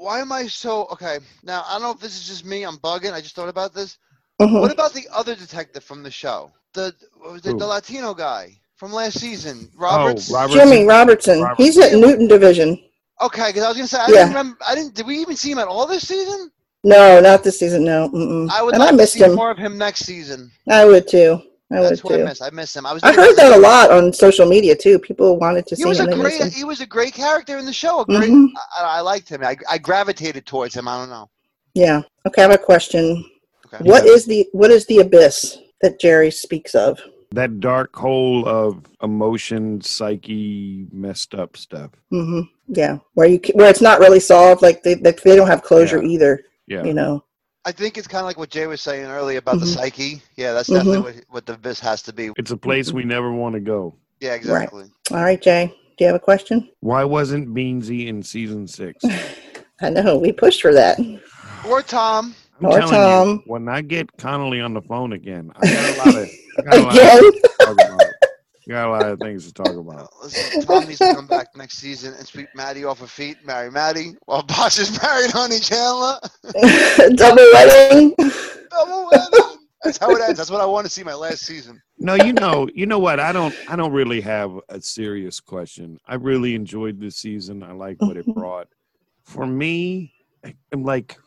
why am I so okay? Now I don't know if this is just me. I'm bugging. I just thought about this. Mhm. What about the other detective from the show? The what was it the Latino guy from last season, Oh, Roberts. Robertson. jimmy robertson Robertson. he's at newton division Okay, because I was gonna say I Yeah. didn't remember. I didn't. Did we even see him at all this season? no not this season no Mm-mm. I would and like i to missed see him more of him next season. i would too i would That's what I miss. I miss him. I was. I heard that a lot on social media too. People wanted to He see was him. a great. him. He was a great character in the show. A great. Mhm. I, I liked him. I, I gravitated towards him. I don't know. Yeah. Okay. I have a question. Okay. What is the what is the abyss that Jerry speaks of? That dark hole of emotion, psyche, messed up stuff. Mm-hmm. Yeah, where you where it's not really solved. Like they they, they don't have closure Yeah. either. Yeah. You know. I think it's kind of like what Jay was saying earlier about the Mhm. psyche. Yeah, that's Mhm. definitely what, what the abyss has to be. It's a place we never want to go. Yeah, exactly. All right, Jay. Do you have a question? Why wasn't Beansy in season six? I know we pushed for that. Or Tom. I'm Or Tom. you, when I get Connelly on the phone again, I got a lot of, I got a lot Again. To talk about. Got a lot of things to talk about. Listen, Tom needs to come back next season and sweep Maddie off her feet, marry Maddie, while Bosch is married Honey Chandler. Double wedding. Double wedding. That's how it ends. That's what I want to see my last season. No, you know, you know what? I don't, I don't really have a serious question. I really enjoyed this season. I like what it brought. For me, I'm like,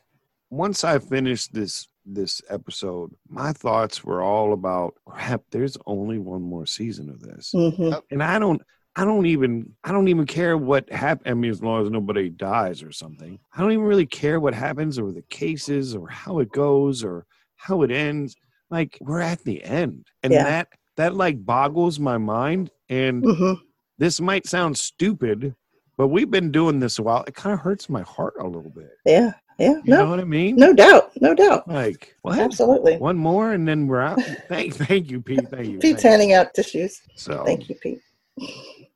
once I finished this this episode, my thoughts were all about, crap. There's only one more season of this. hmm and I don't I don't even I don't even care what happens. I mean, as long as nobody dies or something, I don't even really care what happens or the cases or how it goes or how it ends. Like we're at the end, and Yeah. that that like boggles my mind. And hmm this might sound stupid, but we've been doing this a while. It kind of hurts my heart a little bit. Yeah. Yeah. You know No. what I mean? No doubt. No doubt. Like what? Absolutely. One more and then we're out. thank, thank you, Pete. Thank you. Pete's thank you. handing out tissues. So Thank you, Pete.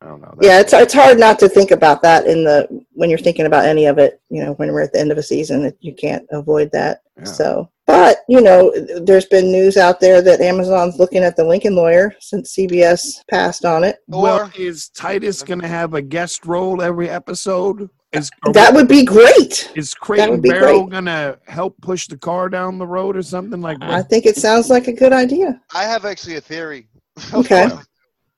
I don't know. yeah it's it's hard not to think about that in the when you're thinking about any of it you know when we're at the end of a season it- you can't avoid that Yeah. so but you know there's been news out there that amazon's looking at the lincoln lawyer since cbs passed on it Well, Or- is Titus going to have a guest role every episode? Is are that we- would be great is Creighton and be Barrel great. going to help push the car down the road or something like that? i think it sounds like a good idea I have actually a theory. Okay.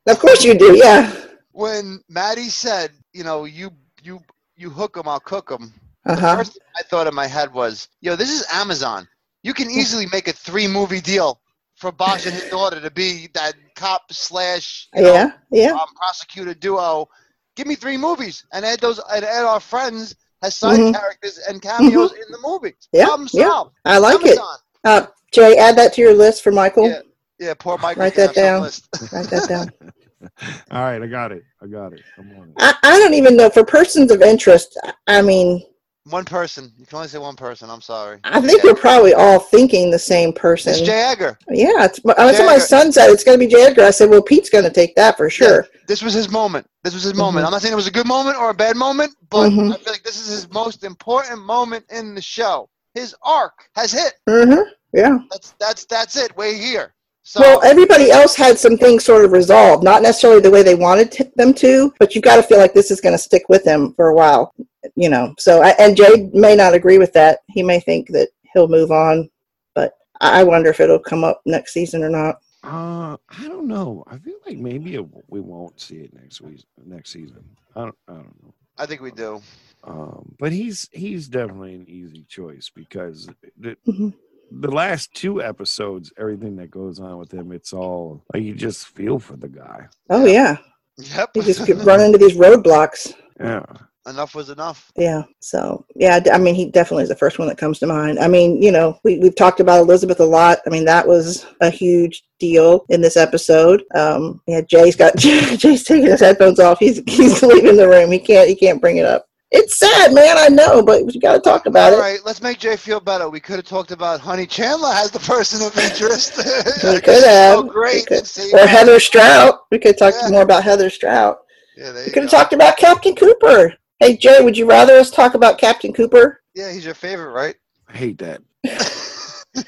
of course you do yeah when Maddie said, you know, you you you hook them, I'll cook them. The uh-huh first thing I thought in my head was, yo, this is Amazon. You can easily make a three movie deal for Bosch and his daughter to be that cop slash you know, yeah yeah um, prosecutor duo. Give me three movies and add those and add our friends as side Mhm. characters and cameos in the movie. Yeah, Problem yeah. solved. i like it Amazon. uh jay add that to your list for michael Yeah. Yeah, poor Michael. Write that down. write that down All right, I got it. I got it. I'm on it. I, I don't even know for persons of interest. I- I mean, One person. You can only say one person. I'm sorry. I think Yeah. we're probably all thinking the same person. It's J. Edgar. yeah, it's, I that's what my Jagger. son said. It's going to be J. Edgar. I said, well, Pete's going to take that for sure. This was his moment. This was his moment. Mhm. I'm not saying it was a good moment or a bad moment, but Mhm. I feel like this is his most important moment in the show. His arc has hit. Mm-hmm. Yeah. That's that's that's it. We're here. So well, everybody else had some things sort of resolved, not necessarily the way they wanted t- them to, but you've got to feel like this is going to stick with them for a while, you know. So, I, and Jay may not agree with that. He may think that he'll move on, but I wonder if it'll come up next season or not. Uh, I don't know. I feel like maybe it, we won't see it next week, next season. I don't. I don't know. I think we do. Um, but he's he's definitely an easy choice because the Mhm. the last two episodes, everything that goes on with him, it's all like you just feel for the guy. Oh yeah, Yep. he just keep running into these roadblocks. Yeah. Enough was enough. Yeah. So yeah, I mean, he definitely is the first one that comes to mind. I mean, you know, we we've talked about Elizabeth a lot. I mean, that was a huge deal in this episode. Um, yeah, Jay's got Jay's taking his headphones off. He's he's leaving the room. He can't he can't bring it up. It's sad, man. I know, but we got to talk about All it. All right, let's make Jay feel better. We could have talked about Honey Chandler as the person of interest. We could have. So great. Could- Or. Heather Strout. We could talk Yeah. more about Heather Strout. Yeah, We could have talked about Captain Cooper. Hey Jay, would you rather us talk about Captain Cooper? Yeah, he's your favorite, right? I hate that.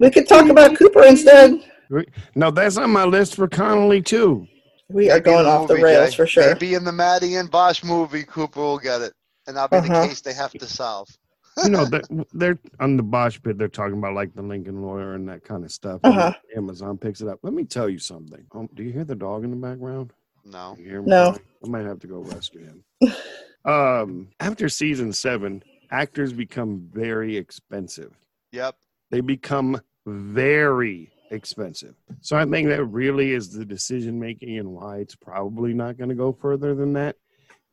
We could talk about Cooper instead. No, that's on my list for Connelly too. We are Maybe going the off the movie, rails Jay. for sure. Maybe in the Maddie and Bosch movie, Cooper will get it, and that'll be Uh-huh. the case they have to solve. You know, they're, they're on the Bosch pit. They're talking about like the Lincoln lawyer and that kind of stuff. Uh-huh. Amazon picks it up. Let me tell you something. Um, do you hear the dog in the background? No. You hear him No. crying? I might have to go rescue him. um, after season seven, actors become very expensive. Yep. They become very expensive. So I think that really is the decision making and why it's probably not going to go further than that.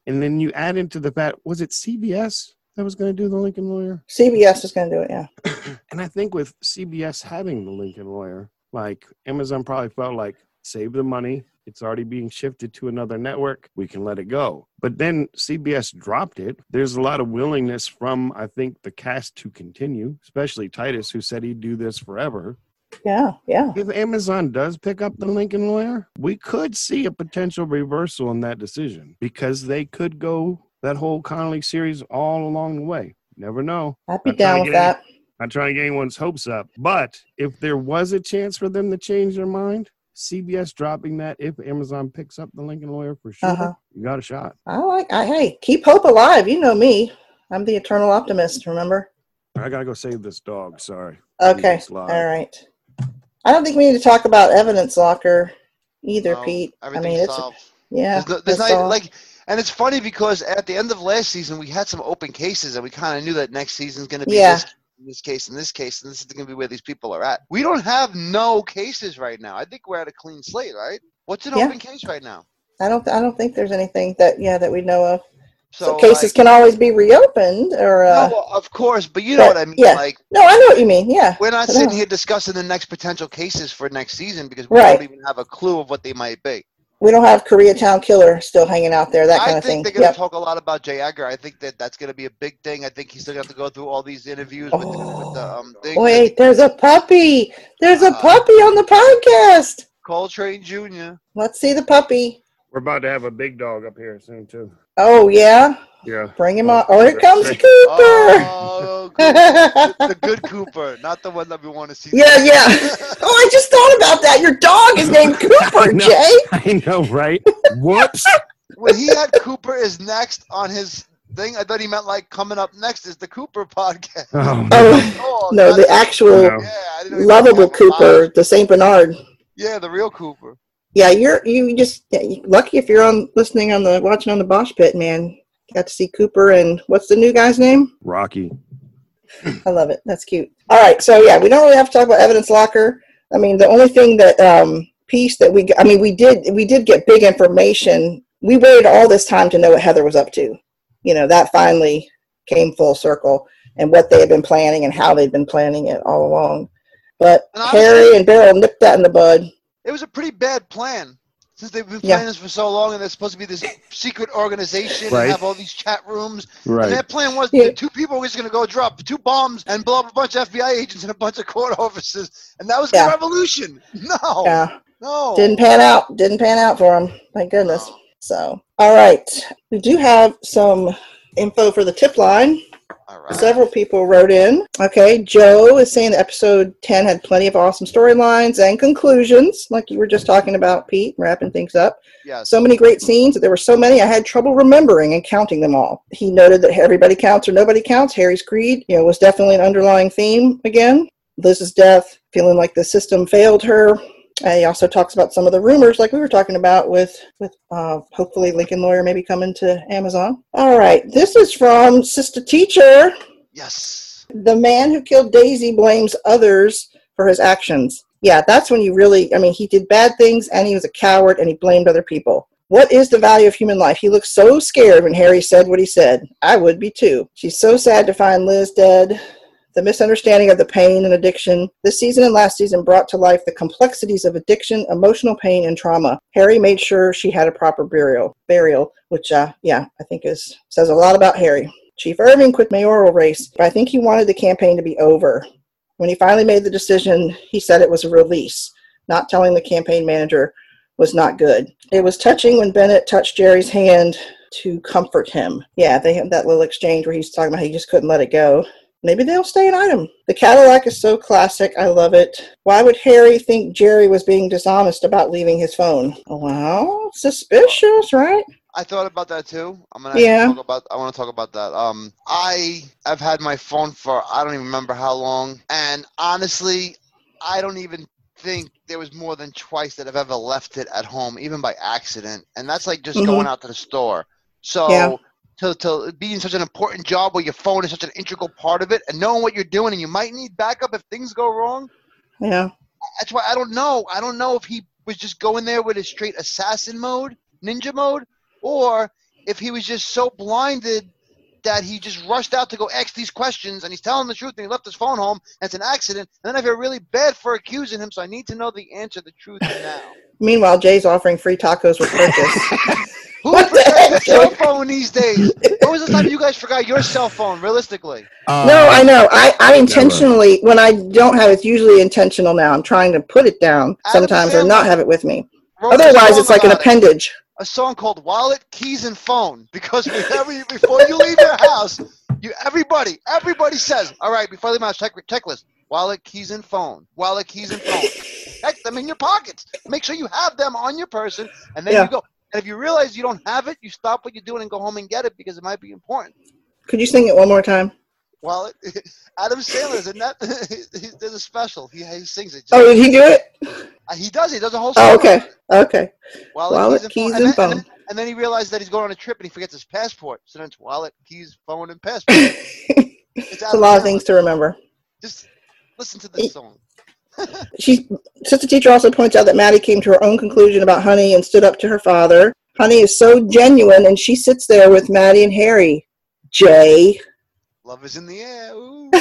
And then you add into the fact, was it CBS that was going to do the Lincoln lawyer? CBS is going to do it. Yeah. And I think with CBS having the Lincoln lawyer, like Amazon probably felt like save the money. It's already being shifted to another network. We can let it go. But then CBS dropped it. There's a lot of willingness from, I think, the cast to continue, especially Titus, who said he'd do this forever. Yeah. Yeah. If Amazon does pick up the Lincoln lawyer, we could see a potential reversal in that decision because they could go that whole Connelly series all along the way. Never know. I'd be down with that. Not trying to get anyone's hopes up. But if there was a chance for them to change their mind, CBS dropping that if Amazon picks up the Lincoln lawyer for sure, Uh-huh. you got a shot. I like. I hey, keep hope alive. You know me. I'm the eternal optimist. Remember? I gotta go save this dog. Sorry. Okay. All right. I don't think we need to talk about evidence locker either, No, Pete. I mean, it's solved. yeah. There's, no, there's not all. like, and it's funny because at the end of last season we had some open cases, and we kind of knew that next season's going to be Yeah. this, this case in this case, and this is going to be where these people are at. We don't have no cases right now. I think we're at a clean slate, right? What's an Yeah. open case right now? I don't. I don't think there's anything that yeah that we know of. So, So, cases like, can always be reopened, or uh, no, well, of course, but you know but, what I mean. yeah. Like no, I know what you mean. Yeah. we're not sitting know. here discussing the next potential cases for next season because we Right. don't even have a clue of what they might be. We don't have Koreatown Killer still hanging out there. That kind I of think thing. they're going to Yep. talk a lot about Jay Edgar. I think that that's going to be a big thing. I think he's still going to have to go through all these interviews with, the, with the Oh. um, thing. Wait, there's a puppy. There's a Uh, puppy on the podcast. Coltrane Jr. Let's see the puppy. We're about to have a big dog up here soon too. Oh yeah, Yeah. bring him oh, on. Oh, here comes Cooper. Oh, Cooper. the good Cooper, not the one that we want to see. Yeah, yeah. Oh, I just thought about that. Your dog is named Cooper, know. Jay. I know, right? Whoops. When he had Cooper is next on his thing, I thought he meant like coming up next is the Cooper podcast. Oh, Oh Oh, no, the actual No. Yeah, I didn't even lovable know he had Cooper, the Saint Bernard. Yeah, the real Cooper. Yeah, you're you just yeah, you- lucky if you're on listening on the watching on the Bosch Pit, man. Got to see Cooper and what's the new guy's name? Rocky. I love it. That's cute. All right, so yeah, we don't really have to talk about evidence locker. I mean, the only thing that um, piece that we, I mean, we did we did get big information. We waited all this time to know what Heather was up to. You know, that finally came full circle and what they had been planning and how they'd been planning it all along. But And Harry and Beryl nipped that in the bud. It was a pretty bad plan. Since they've been Yeah. planning this for so long, and they're supposed to be this secret organization Right. and have all these chat rooms. Right. And Right. their plan was Yeah. the two people were just going to go drop two bombs and blow up a bunch of FBI agents and a bunch of court officers, and that was the revolution. No, Yeah. no, Didn't pan out. Didn't pan out for them. Thank goodness. No. So, all right. We do have some info for the tip line. Right. Several people wrote in. Okay, Joe is saying that episode 10 had plenty of awesome storylines and conclusions, like you were just talking about, Pete, wrapping things up. Yes. So many great scenes that there were so many I had trouble remembering and counting them all. He noted that everybody counts or nobody counts. Harry's creed, you know, was definitely an underlying theme again. Liz's death, feeling like the system failed her. And he also talks about some of the rumors, like we were talking about, with with uh, hopefully Lincoln Lawyer maybe coming to Amazon. All right, this is from Sister Teacher. yes. The man who killed Daisy blames others for his actions. Yeah, that's when you really, I mean, he did bad things and he was a coward and he blamed other people. What is the value of human life? He looked so scared when Harry said what he said. I would be too. She's so sad to find Liz dead. The misunderstanding of the pain and addiction. This season and last season brought to life the complexities of addiction, emotional pain, and trauma. Harry made sure she had a proper burial. Burial, which, uh, yeah, I think is says a lot about Harry. Chief Irving quit mayoral race, but I think he wanted the campaign to be over. When he finally made the decision, he said it was a release. Not telling the campaign manager was not good. It was touching when Bennett touched Jerry's hand to comfort him. Yeah, they had that little exchange where he's talking about he just couldn't let it go. Maybe they'll stay an item. The Cadillac is so classic. I love it. Why would Harry think Jerry was being dishonest about leaving his phone? Well, suspicious, right? I thought about that too. I'm gonna Yeah. talk about. I want to talk about that. Um, I have had my phone for I don't even remember how long, and honestly, I don't even think there was more than twice that I've ever left it at home, even by accident, and that's like just Mhm. going out to the store. So. Yeah. To, to be in such an important job where your phone is such an integral part of it and knowing what you're doing and you might need backup if things go wrong Yeah. that's why I don't know. I don't know if he was just going there with a straight assassin mode, ninja mode, or if he was just so blinded that he just rushed out to go ask these questions and he's telling the truth and he left his phone home and it's an accident. And then I feel really bad for accusing him, so I need to know the answer, the truth now. Meanwhile, Jay's offering free tacos with purchase. Who What the forgets heck? their cell phone these days? When was the time you guys forgot your cell phone, realistically? Uh, no, I know. I, I intentionally, when I don't have, it's usually intentional now. I'm trying to put it down Adam sometimes or not have it with me. Otherwise, it's like an about it. appendage. a song called Wallet, Keys, and Phone because whenever you, before you leave your house, you everybody everybody says, "All right, before I leave my house, check checklist: wallet, keys, and phone. Wallet, keys, and phone. Check them in your pockets. Make sure you have them on your person, and then Yeah. you go. And if you realize you don't have it, you stop what you're doing and go home and get it because it might be important. Could you sing it one more time? Wallet, Adam Sandler is in that. There's a special. He, he sings it. Oh, did he do it? Uh, he does. He does a whole. Song. Oh, okay. Okay. Wallet, Wallet, keys, and then, phone. then, and then he realizes that he's going on a trip and he forgets his passport. So then it's wallet, keys, phone, and passport. it's a lot of things to remember. Just listen to this song. She, sister teacher also points out that Maddie came to her own conclusion about Honey and stood up to her father. Honey is so genuine, and she sits there with Maddie and Harry. Jay. Love is in the air. Ooh.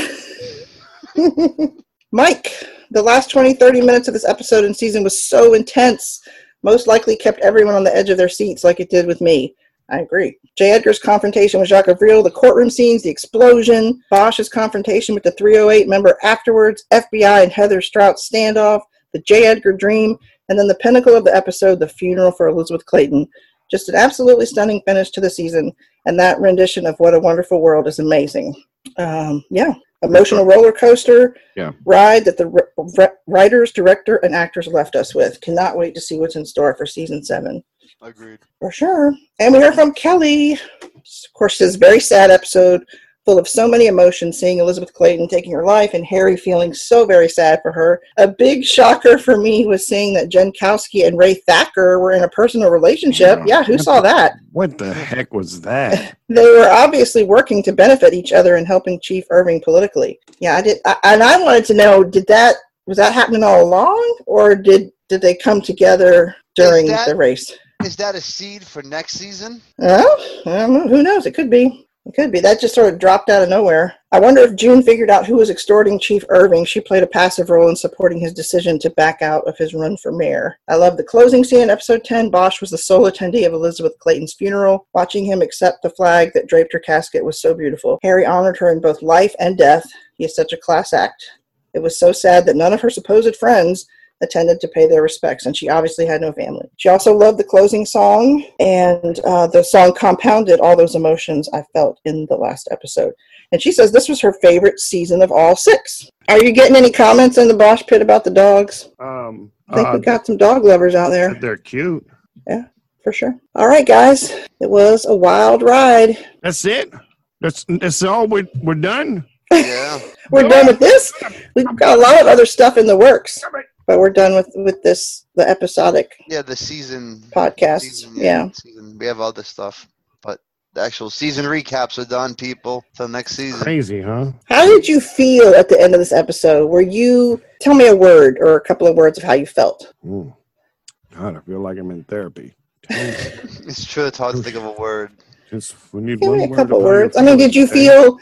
Mike, the last 20, 30 minutes of this episode and season was so intense. Most likely kept everyone on the edge of their seats like it did with me. I agree. J. Edgar's confrontation with Jacques Avril, the courtroom scenes, the explosion, Bosch's confrontation with the 308 member afterwards, FBI and Heather Strout's standoff, the J. Edgar dream, and then the pinnacle of the episode, the funeral for Elizabeth Clayton. Just an absolutely stunning finish to the season, and that rendition of What a Wonderful World is amazing. Um, yeah, emotional roller coaster Yeah. ride that the r- r- writers, director, and actors left us with. Cannot wait to see what's in store for season seven. Agreed. For sure. And we heard from Kelly. Of course, this very sad episode full of so many emotions, seeing Elizabeth Clayton taking her life and Harry feeling so very sad for her. A big shocker for me was seeing that Jen Kowski and Ray Thacker were in a personal relationship. Yeah, who saw that? What the heck was that? They were obviously working to benefit each other and helping Chief Irving politically. Yeah, I did, I, and I wanted to know: did that was that happening all along, or did did they come together during that- the race? Is that a seed for next season? Well, I. Who knows? It could be. It could be. That just sort of dropped out of nowhere. I wonder if June figured out who was extorting Chief Irving. She played a passive role in supporting his decision to back out of his run for mayor. I love the closing scene in episode 10. Bosch was the sole attendee of Elizabeth Clayton's funeral. Watching him accept the flag that draped her casket was so beautiful. Harry honored her in both life and death. He is such a class act. It was so sad that none of her supposed friends attended to pay their respects, and she obviously had no family. She also loved the closing song, and uh, the song compounded all those emotions I felt in the last episode. And she says this was her favorite season of all six. Are you getting any comments in the Bosch pit about the dogs? Um, I think uh, we got some dog lovers out there they're cute. Yeah, for sure. All right, guys, it was a wild ride. That's it. That's that's all. We're we're done. Yeah. We're done with this. We've got a lot of other stuff in the works, but we're done with with this the episodic Yeah, the season. podcast. season, Yeah. Season. We have other stuff, but the actual season recaps are done, people. Till next season. Crazy, huh? How did you feel at the end of this episode? Were you tell me a word or a couple of words of how you felt? Ooh. God, I feel like I'm in therapy. It's true. It's hard to think of a word. Just we need Give one me a word couple about words. I mean, did you feel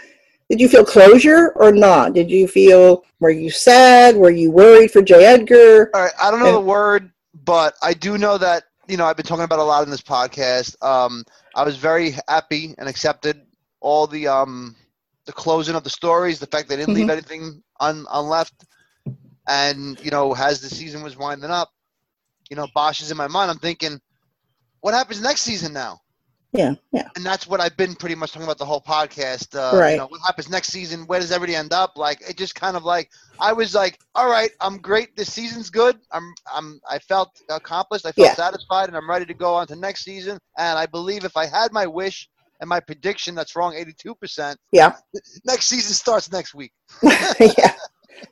did you feel closure or not? Did you feel were you sad? Were you worried for J. Edgar? All right, I don't know Yeah. the word, but I do know that you know I've been talking about a lot in this podcast. Um, I was very happy and accepted all the um the closing of the stories, the fact they didn't leave anything on left. and you know as the season was winding up, you know Bosch is in my mind. I'm thinking, what happens next season now? Yeah, yeah. and that's what I've been pretty much talking about the whole podcast. Uh, Right. You know, what happens next season? Where does everybody end up? Like, it just kind of like I was like, all right, I'm great. This season's good. I'm, I'm, I felt accomplished. I felt Yeah. satisfied, and I'm ready to go on to next season. And I believe if I had my wish and my prediction that's wrong, 82 percent. Yeah. Next season starts next week. yeah.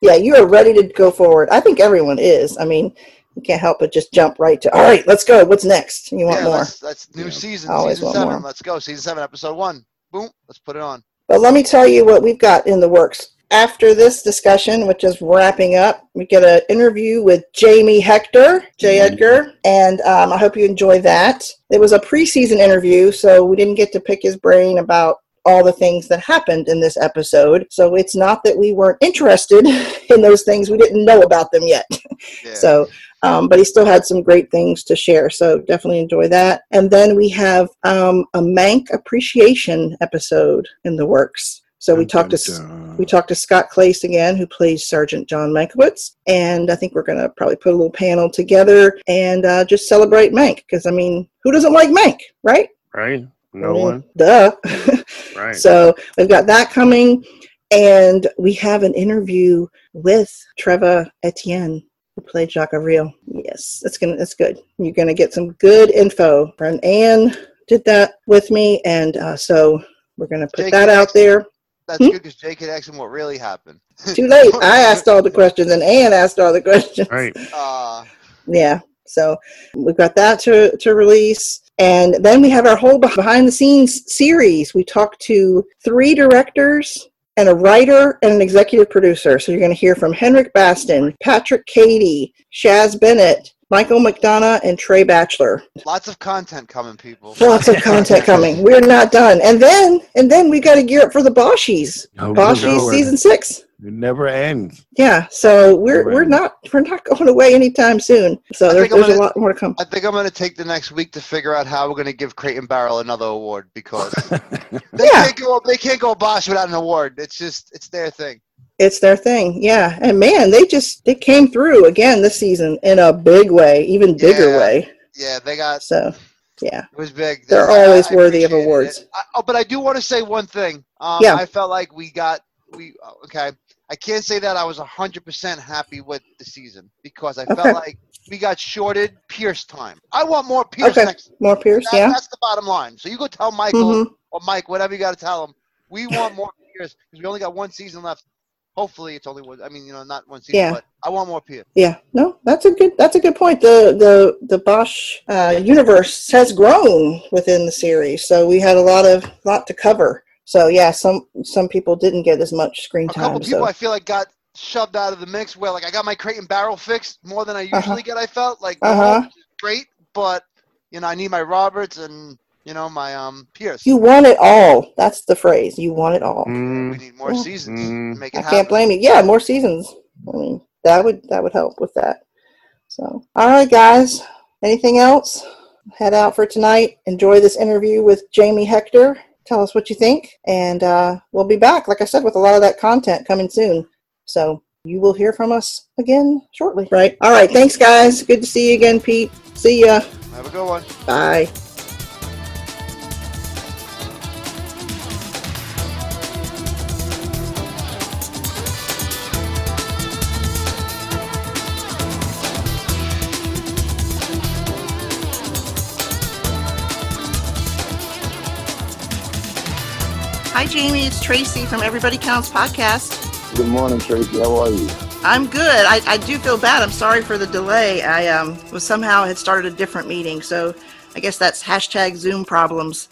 Yeah, you are ready to go forward. I think everyone is. I mean, you can't help but just jump right to all right, let's go. What's next? You want yeah, more. That's, that's new Yeah. season, always season want seven. more. Let's go. Season seven, episode one. Boom. Let's put it on. But let me tell you what we've got in the works. After this discussion, which is wrapping up, we get an interview with Jamie Hector, J. Mhm. Edgar, and um, I hope you enjoy that. It was a preseason interview, so we didn't get to pick his brain about all the things that happened in this episode. So it's not that we weren't interested in those things, we didn't know about them yet. Yeah. So, um, but he still had some great things to share. So definitely enjoy that. And then we have um, a Mank appreciation episode in the works. So we talked to S- Dun, dun, we talked to Scott Klace again, who plays Sergeant John Mankiewicz, and I think we're going to probably put a little panel together and uh, just celebrate Mank because I mean, who doesn't like Mank, right? Right? No I mean, one. Duh. Right. So we've got that coming, and we have an interview with Trevor Etienne, who played Jacques Avril. Yes, that's gonna that's good. You're gonna get some good info. And Anne did that with me, and uh, so we're gonna put Jake, that out there. That's Hmm? good because Jake could ask him what really happened. Too late. I asked all the questions, and Anne asked all the questions. right. Uh, Yeah. So we've got that to, to release. And then we have our whole behind the scenes series. We talked to three directors and a writer and an executive producer. So you're going to hear from Henrik Bastin, Patrick Cady, Shaz Bennett, Michael McDonough, and Trey Batchelor. lots of content coming, people. Lots of content coming. We're not done. And then and then we got to gear up for the Boshies. Oh, Boshies season six. It never ends. Yeah. So we're we're Right. not we're not going away anytime soon. So I there's, think I'm a gonna- lot more to come. I think I'm going to take the next week to figure out how we're going to give Creighton Barrel another award because they Yeah. can't go they can't go Bosch without an award. It's just it's their thing. It's their thing, yeah. And man, they just they came through again this season in a big way, even bigger Yeah. way. Yeah, they got So, yeah, it was big. They're I- always I worthy of awards. I, oh, but I do want to say one thing. Um, Yeah. I felt like we got we okay. I can't say that I was 100% happy with the season because I Okay. felt like we got shorted Pierce time. I want more Pierce Okay. next more Pierce, That- yeah. That's the bottom line. So you go tell Michael hmm or Mike, whatever you got to tell him. We want more Pierce because we only got one season left. Hopefully, it's only one. I mean, you know, not one season, Yeah. but I want more Pierce. Yeah, no, that's a good that's a good point. The the the Bosch uh, universe has grown within the series, so we had a lot of lot to cover. So yeah, some some people didn't get as much screen time. A couple people So I feel like got shoved out of the mix. Where like I got my crate and barrel fixed more than I usually Uh-huh. get. I felt like Uh-huh. great, but you know, I need my Roberts and you know, my um Pierce. You want it all. That's the phrase. You want it all. Mm, we need more Yeah. seasons. Mm. to Make it I happen. can't blame you. Yeah, more seasons. I mean, that would that would help with that. So, all right, guys. Anything else? Head out for tonight. Enjoy this interview with Jamie Hector. Tell us what you think, and uh, we'll be back. Like I said, with a lot of that content coming soon. So you will hear from us again shortly. Right. All right. Thanks, guys. Good to see you again, Pete. See ya. Have a good one. Bye. Hi, Jamie. It's Tracy from Everybody Counts podcast. Good morning, Tracy. How are you? I'm good. I, I do feel bad. I'm sorry for the delay. I um, was somehow had started a different meeting, so I guess that's hashtag Zoom problems.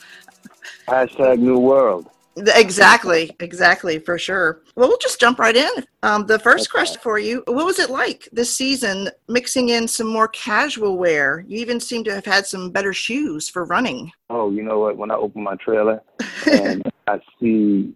Hashtag New World. Exactly, exactly, for sure. Well, we'll just jump right in. Um, the first question for you What was it like this season mixing in some more casual wear? You even seem to have had some better shoes for running. Oh, you know what? When I open my trailer and I see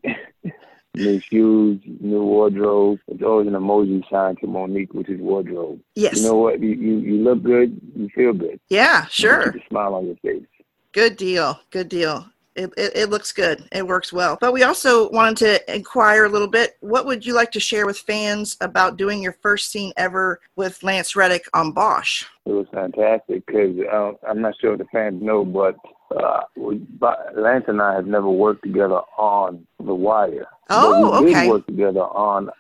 new shoes, new wardrobe, it's always an emoji sign to Monique, which is wardrobe. yes. You know what? You, you you look good. You feel good. yeah, sure. a smile on your face. Good deal. Good deal. It, it, it looks good. It works well. But we also wanted to inquire a little bit. What would you like to share with fans about doing your first scene ever with Lance Reddick on Bosch? It was fantastic because uh, I'm not sure if the fans know, but uh, we, Lance and I have never worked together on The Wire. Oh, but we okay. did work together on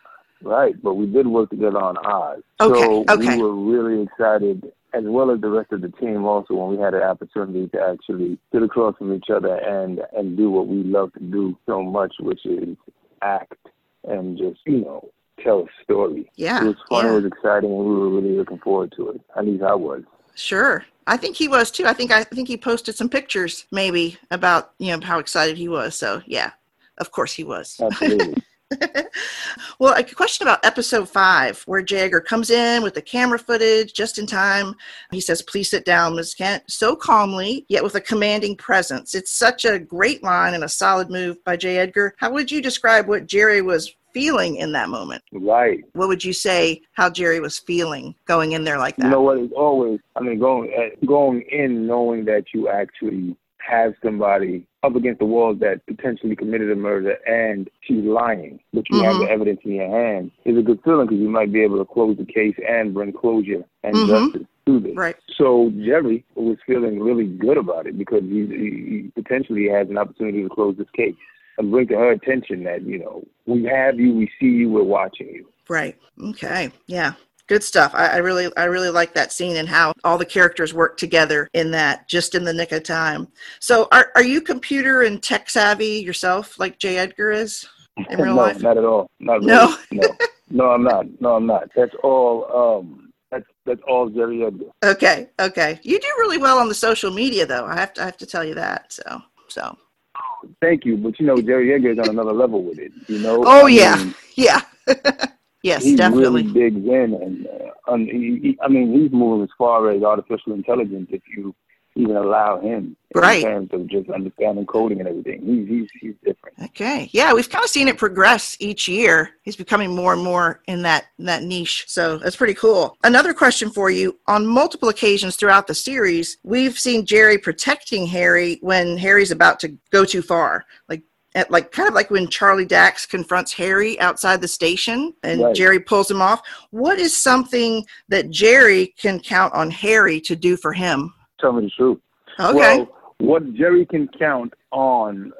right, but we did work together on Oz. Okay, So okay. we were really excited, as well as the rest of the team, also when we had an opportunity to actually sit across from each other and and do what we love to do so much, which is act and just you know tell a story. Yeah. It was fun. yeah. It was exciting, and we were really looking forward to it. At least I was. Sure. I think he was too. I think I think he posted some pictures maybe about, you know, how excited he was. So, yeah. Of course he was. Absolutely. well, a question about episode 5 where Jagger comes in with the camera footage just in time. He says, "Please sit down, Ms. Kent." So calmly, yet with a commanding presence. It's such a great line and a solid move by J. Edgar. How would you describe what Jerry was feeling in that moment? right. What would you say how Jerry was feeling going in there like that? You know what? It's always. I mean, going going in knowing that you actually have somebody up against the wall that potentially committed a murder and she's lying, but you have Mhm. the evidence in your hand, is a good feeling because you might be able to close the case and bring closure and Mhm. justice to this. Right. So Jerry was feeling really good about it because he he potentially has an opportunity to close this case and bring to her attention that you know we have you, we see you, we're watching you. Right. Okay. Yeah. Good stuff. I, I really, I really like that scene and how all the characters work together in that, just in the nick of time. So, are are you computer and tech savvy yourself, like J. Edgar is in real no, life? not at all. Not No? really. no, no, I'm not. No, I'm not. That's all. Um, that's that's all Jerry Edgar. Okay. Okay. You do really well on the social media, though. I have to, I have to tell you that. So, so. Thank you, but you know Jerry Edgar is on another level with it. You know. Oh, I yeah. mean, Yeah. yes, he definitely. really digs in, and uh, um, he, he, I mean, he's moving as far as artificial intelligence. If you even allow him, Right. in terms of just understanding coding and everything, he's he's he's different. Okay. Yeah, we've kind of seen it progress each year. He's becoming more and more in that in that niche. So that's pretty cool. Another question for you. On multiple occasions throughout the series, we've seen Jerry protecting Harry when Harry's about to go too far. Like at like kind of like when Charlie Dax confronts Harry outside the station and Right. Jerry pulls him off. What is something that Jerry can count on Harry to do for him? Tell me the truth. Okay. Well, what Jerry can count on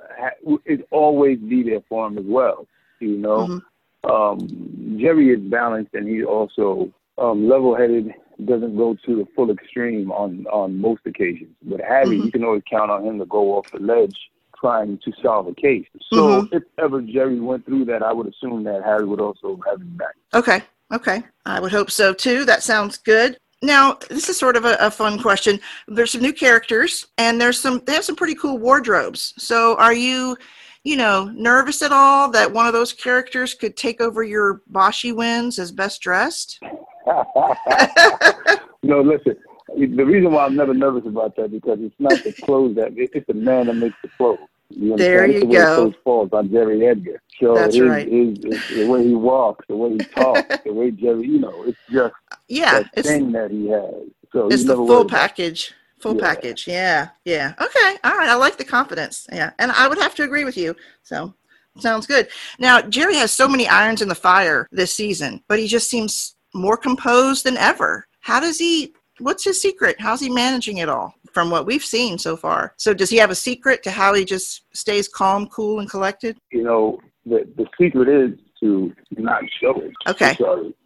is always be there for him as well. You know, Mhm. um, Jerry is balanced and he's also um, level-headed. Doesn't go to the full extreme on on most occasions. But Harry, Mhm. you can always count on him to go off the ledge trying to solve a case. So Mhm. if ever Jerry went through that, I would assume that Harry would also have his back. Okay. Okay. I would hope so too. That sounds good. Now, this is sort of a, a fun question. There's some new characters and there's some they have some pretty cool wardrobes. So are you, you know, nervous at all that one of those characters could take over your Boshi wins as best dressed? no, listen. The reason why I'm never nervous about that because it's not the clothes that it's the man that makes the clothes. You there you the go. Coach falls on Jerry Edgar. So That's his, right. His, his, the way he walks, the way he talks, the way Jerry, you know, it's just yeah, it's thing that he has. So it's the full worried about it. package. Full Yeah. package. Yeah. Yeah. Okay. All right. I like the confidence. Yeah. And I would have to agree with you. So sounds good. Now, Jerry has so many irons in the fire this season, but he just seems more composed than ever. How does he, what's his secret? How's he managing it all from what we've seen so far? So does he have a secret to how he just stays calm, cool, and collected? You know, the the secret is to not show it. Okay.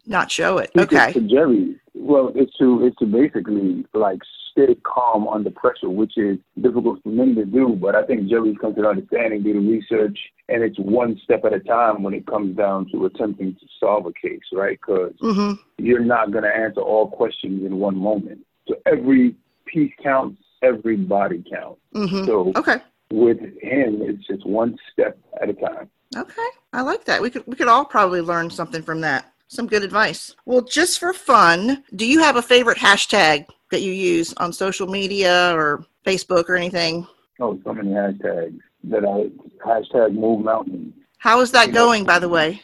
Not show it. secret Okay. To Jerry, well, it's to it's to basically like stay calm under pressure, which is difficult for many to do. But I think Jerry's come to the understanding, do the research, and it's one step at a time when it comes down to attempting to solve a case, right? Because Mm-hmm. you're not going to answer all questions in one moment. So every piece counts, every body counts. Mm-hmm. So Okay. with him, it's just one step at a time. Okay, I like that. We could we could all probably learn something from that. Some good advice. Well, just for fun, do you have a favorite hashtag that you use on social media or Facebook or anything? Oh, so many hashtags that I hashtag move mountains. How is that going, by the way?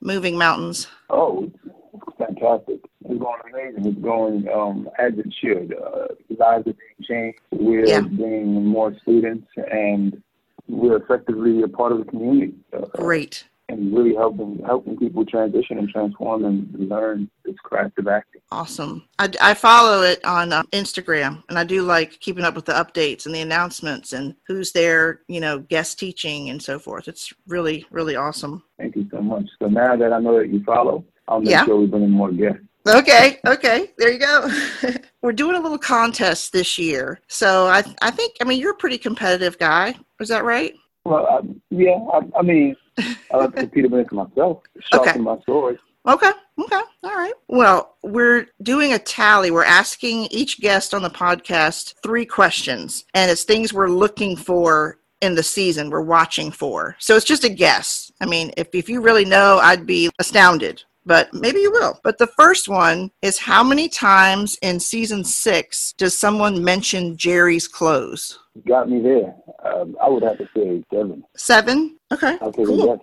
Moving mountains. Oh, it's, fantastic. It's going amazing. It's going um, as it should. Uh, lives are being changed. We're Yeah. bringing more students, and we're effectively a part of the community. Uh, Great. And really helping helping people transition and transform and learn this craft of acting. Awesome. I, I follow it on uh, Instagram, and I do like keeping up with the updates and the announcements and who's there, you know, guest teaching and so forth. It's really, really awesome. Thank you so much. So now that I know that you follow, I'll make Yeah. sure we bring in more guests. Okay, okay, there you go. We're doing a little contest this year, so I, I think, I mean, you're a pretty competitive guy. Is that right? Well, I, yeah, I, I mean, I like to compete against myself, sharpen Okay. my sword. Okay, okay, all right. Well, we're doing a tally. We're asking each guest on the podcast three questions, and it's things we're looking for in the season, we're watching for. So it's just a guess. I mean, if, if you really know, I'd be astounded. But maybe you will. But the first one is how many times in season six does someone mention Jerry's clothes? You got me there. Um, I would have to say seven. Seven? Okay. I'll Cool.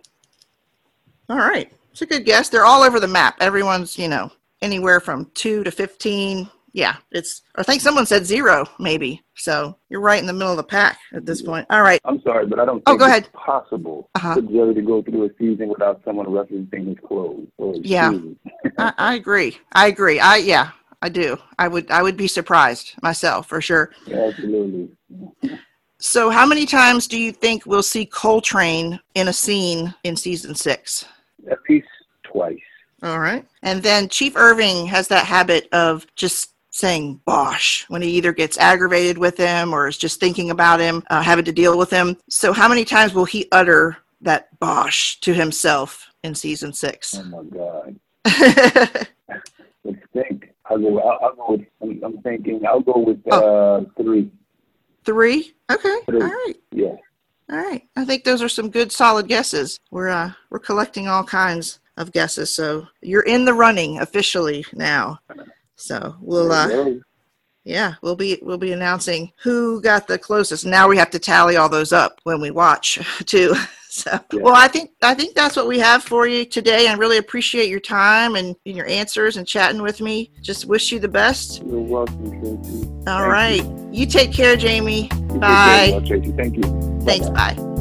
All right. It's a good guess. They're all over the map. Everyone's, you know, anywhere from two to 15. Yeah. It's, I think someone said zero, maybe. So you're right in the middle of the pack at this point. All right. I'm sorry, but I don't Oh, think go it's ahead. possible Uh-huh. for Jerry to go through a season without someone referencing his clothes his Yeah. I, I agree. I agree. I, yeah, I do. I would, I would be surprised myself for sure. Absolutely. So how many times do you think we'll see Coltrane in a scene in season six? At least twice. All right. And then Chief Irving has that habit of just saying Bosch when he either gets aggravated with him or is just thinking about him, uh, having to deal with him. So, how many times will he utter that Bosch to himself in season six? Oh my God. Let's think. I'll go. I'll, I'll go with. I'm, I'm thinking. I'll go with uh, three. Three? Okay. Three. All right. Yeah. All right. I think those are some good solid guesses. We're uh, we're collecting all kinds of guesses. So, you're in the running officially now. So, we'll uh, you. Yeah, we'll be we'll be announcing who got the closest. Now we have to tally all those up when we watch too. So, Yeah. well, I think I think that's what we have for you today. I really appreciate your time and, and your answers and chatting with me. Just wish you the best. You're welcome, Tracy. All right, you take care, Jamie. You Bye. Tracy. Thank you. Thanks. Bye-bye. Bye.